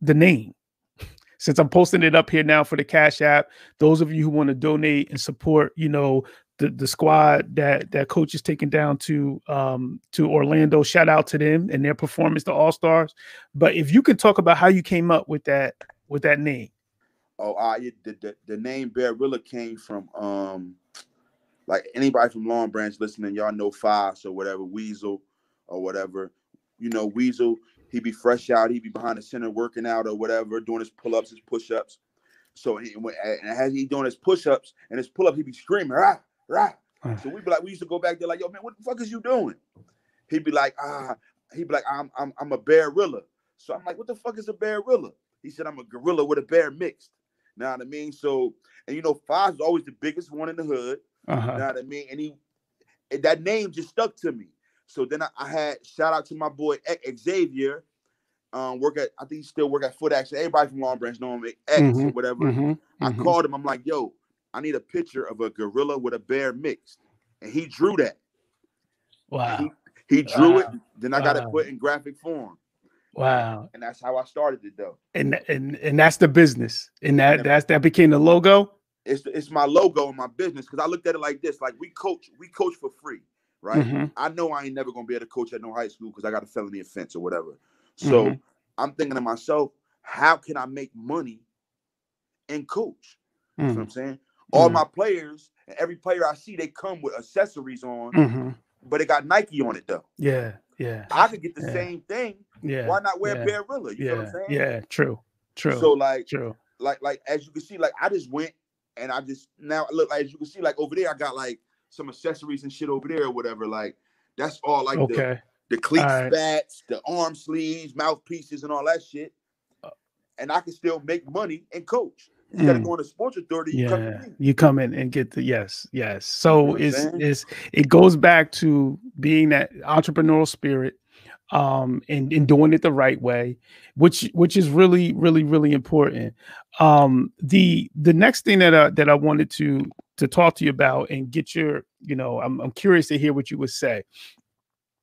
the name since I'm posting it up here now for the Cash App. Those of you who want to donate and support, you know, the the squad that that coach is taking down to um to Orlando. Shout out to them and their performance, the All Stars. But if you can talk about how you came up with that with that name. Oh, it- the, the the name Barilla came from um, like anybody from Long Branch listening, y'all know Foss or whatever, Weasel or whatever. You know, Weasel, he be fresh out, he be behind the center working out or whatever, doing his pull ups, his push ups. So he, and as he doing his push ups and his pull up, he be screaming, rah, Uh. So we be like, we used to go back there like, yo, man, what the fuck is you doing? He'd be like, ah, he'd be like, I'm I'm I'm a Barilla. So I'm like, what the fuck is a Barilla? He said, I'm a gorilla with a bear mixed. Know what I mean? So, and you know, Foz is always the biggest one in the hood. Uh-huh. Know what I mean? And he, and that name just stuck to me. So then I, I had shout out to my boy Xavier. Um, work at I think he still work at Foot Action. Everybody from Long Branch know him X or Mhm, whatever. Mhm, I mhm. called him. I'm like, yo, I need a picture of a gorilla with a bear mixed, and he drew that. Wow. He drew it. Then I got it put in graphic form, Wow. and that's how I started it though. And and and that's the business. And that Yeah. that's that became the logo. It's it's my logo and my business because I looked at it like this: like we coach, we coach for free, right? Mhm, I know I ain't never gonna be able to coach at no high school because I got a felony offense or whatever. So Mhm. I'm thinking to myself, how can I make money and coach? You know what I'm saying? All Mhm. my players and every player I see, they come with accessories on, mhm. but it got Nike on it though. Yeah, yeah, I could get the Yeah. same thing. yeah. Why not wear yeah, Barilla? You know what Yeah, I'm saying? yeah, true, true, So like, true. like, like as you can see, like I just went and I just now look like as you can see, like over there, I got like some accessories and shit over there or whatever. Like that's all like the Okay, the cleat Alright. spats, the arm sleeves, mouthpieces, and all that shit. Uh, And I can still make money and coach. Of Mm. going to sports authority, you come yeah, me. you come in and get the yes, yes. So what I'm it's it's it goes back to being that entrepreneurial spirit. um, and, and doing it the right way, which which is really really really important. Um, the the next thing that I, that I wanted to to talk to you about and get your you know I'm I'm curious to hear what you would say.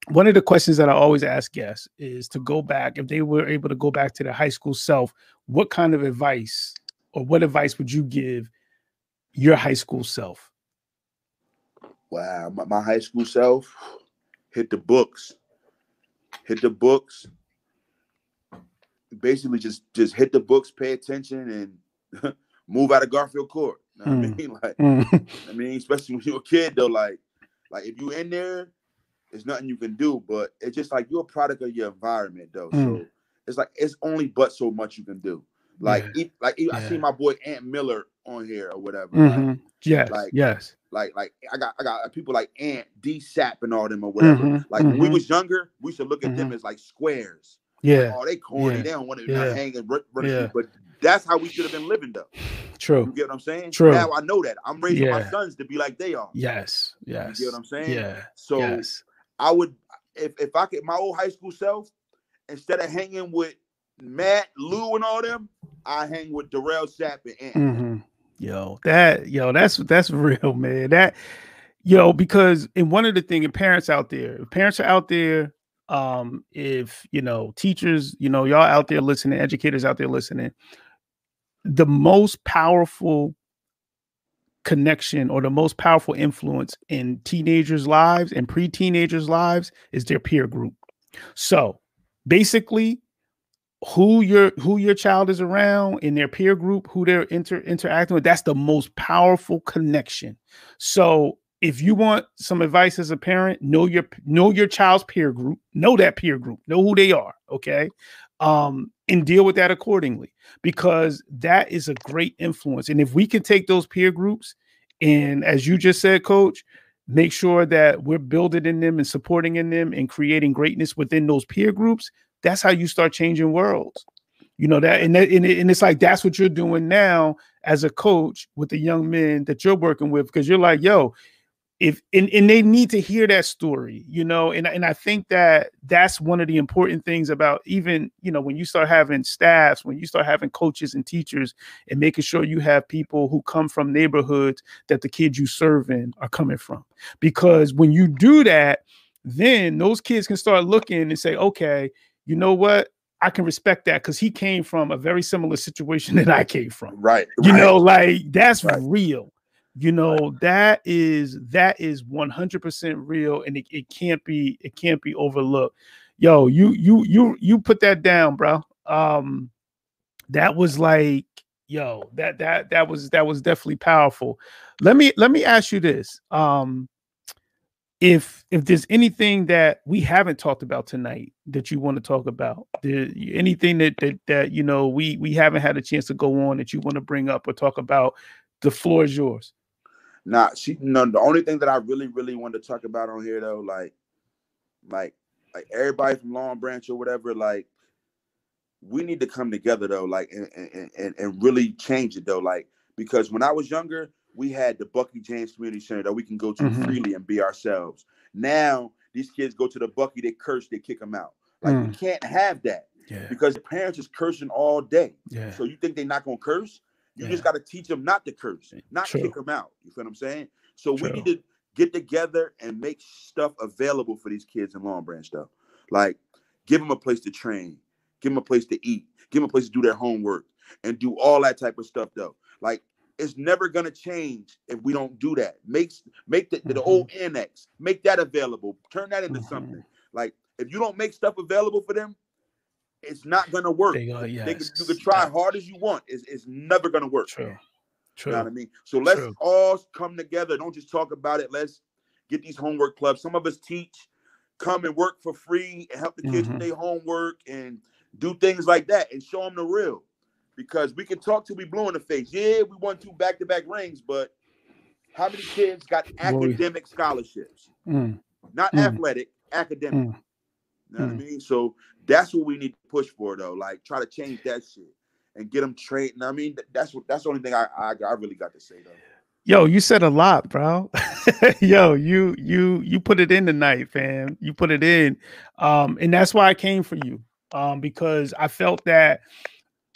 One of the questions that I always ask guests is to go back if they were able to go back to their high school self. What kind of advice or what advice would you give your high school self? Wow, my, my high school self hit the books hit the books basically just just hit the books pay attention and <laughs> move out of garfield court you know mm. i mean <laughs> like mm. i mean especially when you're a kid though like like if you're in there there's nothing you can do but it's just like you're a product of your environment though mm. so it's like it's only but so much you can do like yeah. like yeah. i see my boy ant miller on here or whatever mm-hmm. like, yes like yes like like I got I got people like Ant, D Sap and all them or whatever. Mm-hmm, like mm-hmm. when we mm-hmm. was younger, we should look at mm-hmm. them as like squares. Yeah. Like, oh, they corny. Yeah. They don't want to yeah. hang and run, yeah. but that's how we should have been living though. True. You get what I'm saying? True. Now I know that. I'm raising yeah. my sons to be like they are. Yes. Yes. You get what I'm saying? Yeah. So yes. I would if if I could my old high school self, instead of hanging with Matt, Lou, and all them, I hang with Darrell Sapp and Ant. Mm-hmm. Yo, that yo, that's that's real, man. That yo, because in one of the thing, and parents out there, parents are out there, um, if you know, teachers, you know, y'all out there listening, educators out there listening, the most powerful connection or the most powerful influence in teenagers' lives and pre-teenagers' lives is their peer group. So basically, who your who your child is around in their peer group, who they're inter, interacting with, that's the most powerful connection. So if you want some advice as a parent, know your know your child's peer group, know that peer group, know who they are, okay? Um, and deal with that accordingly because that is a great influence. And if we can take those peer groups and as you just said, coach, make sure that we're building in them and supporting in them and creating greatness within those peer groups, that's how you start changing worlds. You know that, and that, and, it, and it's like that's what you're doing now as a coach with the young men that you're working with because you're like, yo, if and, and they need to hear that story you know and, and i think that that's one of the important things about even you know when you start having staffs when you start having coaches and teachers and making sure you have people who come from neighborhoods that the kids you serve in are coming from because when you do that then those kids can start looking and say okay you know what I can respect that because he came from a very similar situation <laughs> that I came from. Right. You right. know, like that's right. real you know that is that is 100% real and it, it can't be it can't be overlooked yo you you you you put that down bro um that was like yo that that that was that was definitely powerful let me let me ask you this um if if there's anything that we haven't talked about tonight that you want to talk about anything that, that that you know we we haven't had a chance to go on that you want to bring up or talk about the floor is yours Nah, she no. The only thing that I really, really want to talk about on here though, like, like, like everybody from Long Branch or whatever, like, we need to come together though, like, and and and really change it though, like, because when I was younger, we had the Bucky James Community Center that we can go to mm-hmm. freely and be ourselves. Now these kids go to the Bucky, they curse, they kick them out. Like, mm. we can't have that. Yeah. Because parents is cursing all day. Yeah. So you think they're not gonna curse? You yeah. just got to teach them not to curse, not True. kick them out. You feel what I'm saying? So True. we need to get together and make stuff available for these kids in Long Branch stuff. Like give them a place to train, give them a place to eat, give them a place to do their homework, and do all that type of stuff though. Like it's never gonna change if we don't do that. Make make the, mm-hmm. the old annex, make that available, turn that into mm-hmm. something. Like if you don't make stuff available for them, it's not gonna work. They, uh, yes. they can, you can try hard as you want. It's, it's never gonna work. True. True. You know what I mean? So let's True. all come together. Don't just talk about it. Let's get these homework clubs. Some of us teach, come and work for free and help the kids mm-hmm. with their homework and do things like that and show them the real. Because we can talk till we blue in the face. Yeah, we won two back-to-back rings, but how many kids got academic scholarships? Mm. Not mm. athletic, academic. Mm. You know mm. what I mean? So that's what we need to push for, though. Like try to change that shit and get them trained. I mean, that's what that's the only thing I, I I really got to say though. Yo, you said a lot, bro. <laughs> Yo, you you you put it in tonight, fam. You put it in, um, and that's why I came for you, um, because I felt that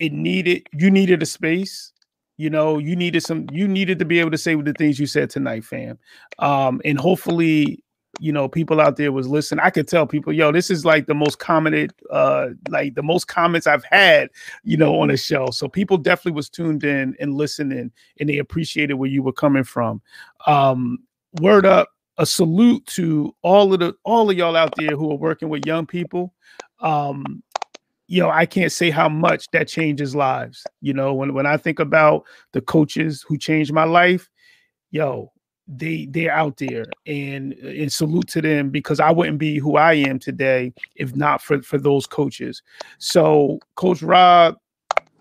it needed you needed a space. You know, you needed some. You needed to be able to say the things you said tonight, fam. Um, and hopefully, you know, people out there was listening. I could tell people, yo, this is like the most commented, uh, like the most comments I've had, you know, on a show. So people definitely was tuned in and listening, and they appreciated where you were coming from. Um, word up, a salute to all of the all of y'all out there who are working with young people. Um, you know, I can't say how much that changes lives. You know, when when I think about the coaches who changed my life, yo, they they're out there and and salute to them because I wouldn't be who I am today if not for for those coaches. So Coach Rob,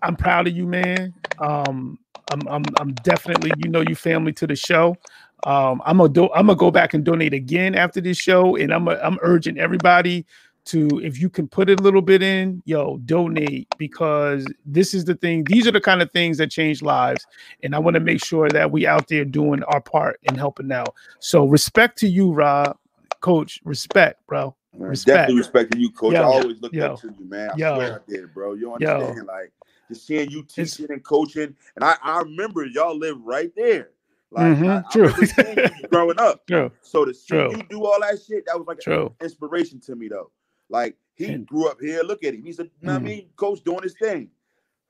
I'm proud of you, man. Um, I'm I'm I'm definitely you know you family to the show. Um, I'm gonna do I'm gonna go back and donate again after this show, and I'm a, I'm urging everybody to if you can put a little bit in, yo, donate because this is the thing. These are the kind of things that change lives, and I want to make sure that we out there doing our part in helping out. So respect to you, Rob, Coach. Respect, bro. Respect. Definitely respecting you, coach. Yo, I always look yo, up to you, man. I yo, swear I did, bro. You yo. understand? Like just seeing you It's- teaching and coaching, and I, I remember y'all live right there. Like Mhm, I, I true. you growing up. <laughs> True, So to see True. you do all that shit, that was like true. inspiration to me though. Like he And- grew up here. Look at him. He's a what I Mm. mean, coach doing his thing.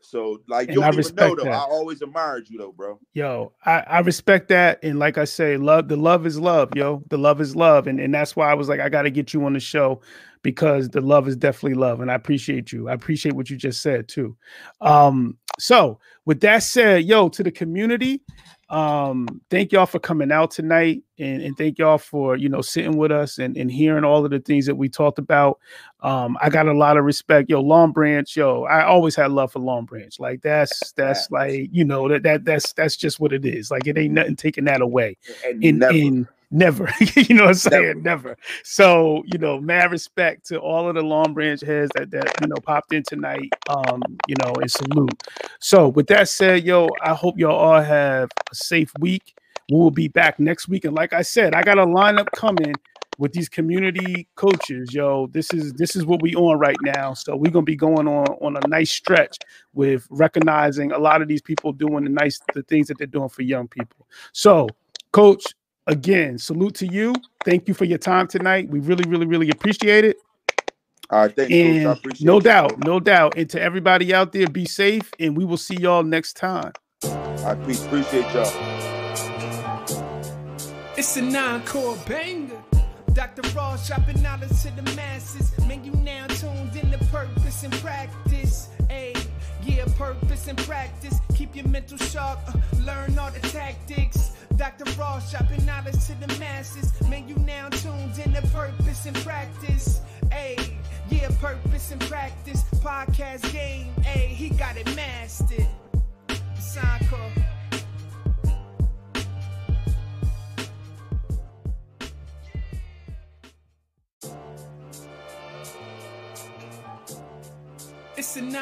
So like you I don't even know though. that. I always admired you though, bro. Yo, I, I respect that. And like I say, love the love is love, yo. The love is love. And and that's why I was like, I gotta get you on the show because the love is definitely love. And I appreciate you. I appreciate what you just said too. Um, so with that said, yo, to the community, um, thank y'all for coming out tonight and, and thank y'all for you know sitting with us and, and hearing all of the things that we talked about. Um, I got a lot of respect. Yo, Long Branch, yo, I always had love for Long Branch. Like that's <laughs> that's like, you know, that that that's that's just what it is. Like it ain't nothing taking that away And in never. Never. <laughs> You know what i'm saying? Never. never. so you know mad respect to all of the long branch heads that that you know popped in tonight um you know and salute. So with that said yo i hope y'all all have a safe week. We will be back next week. And like i said i got a lineup coming with these community coaches yo. This is this is what we on right now. So we're gonna be going on on a nice stretch with recognizing a lot of these people doing the nice the things that they're doing for young people. So coach again salute to you thank you for your time tonight we really really really appreciate it All right, thanks, coach. I appreciate no you, doubt no doubt and to everybody out there be safe and we will see y'all next time I peace. Appreciate y'all. It's a nine-core banger. Dr. Ross dropping knowledge to the masses. Man, you now tuned in to purpose and practice. Ayy, yeah, purpose, and practice. Keep your mental sharp, uh, learn all the tactics. Dr. Ross dropping knowledge to the masses. Man, you now tuned in to purpose and practice. Ayy, yeah, purpose and practice. Podcast game, ayy, he got it mastered. Sign. It's enough.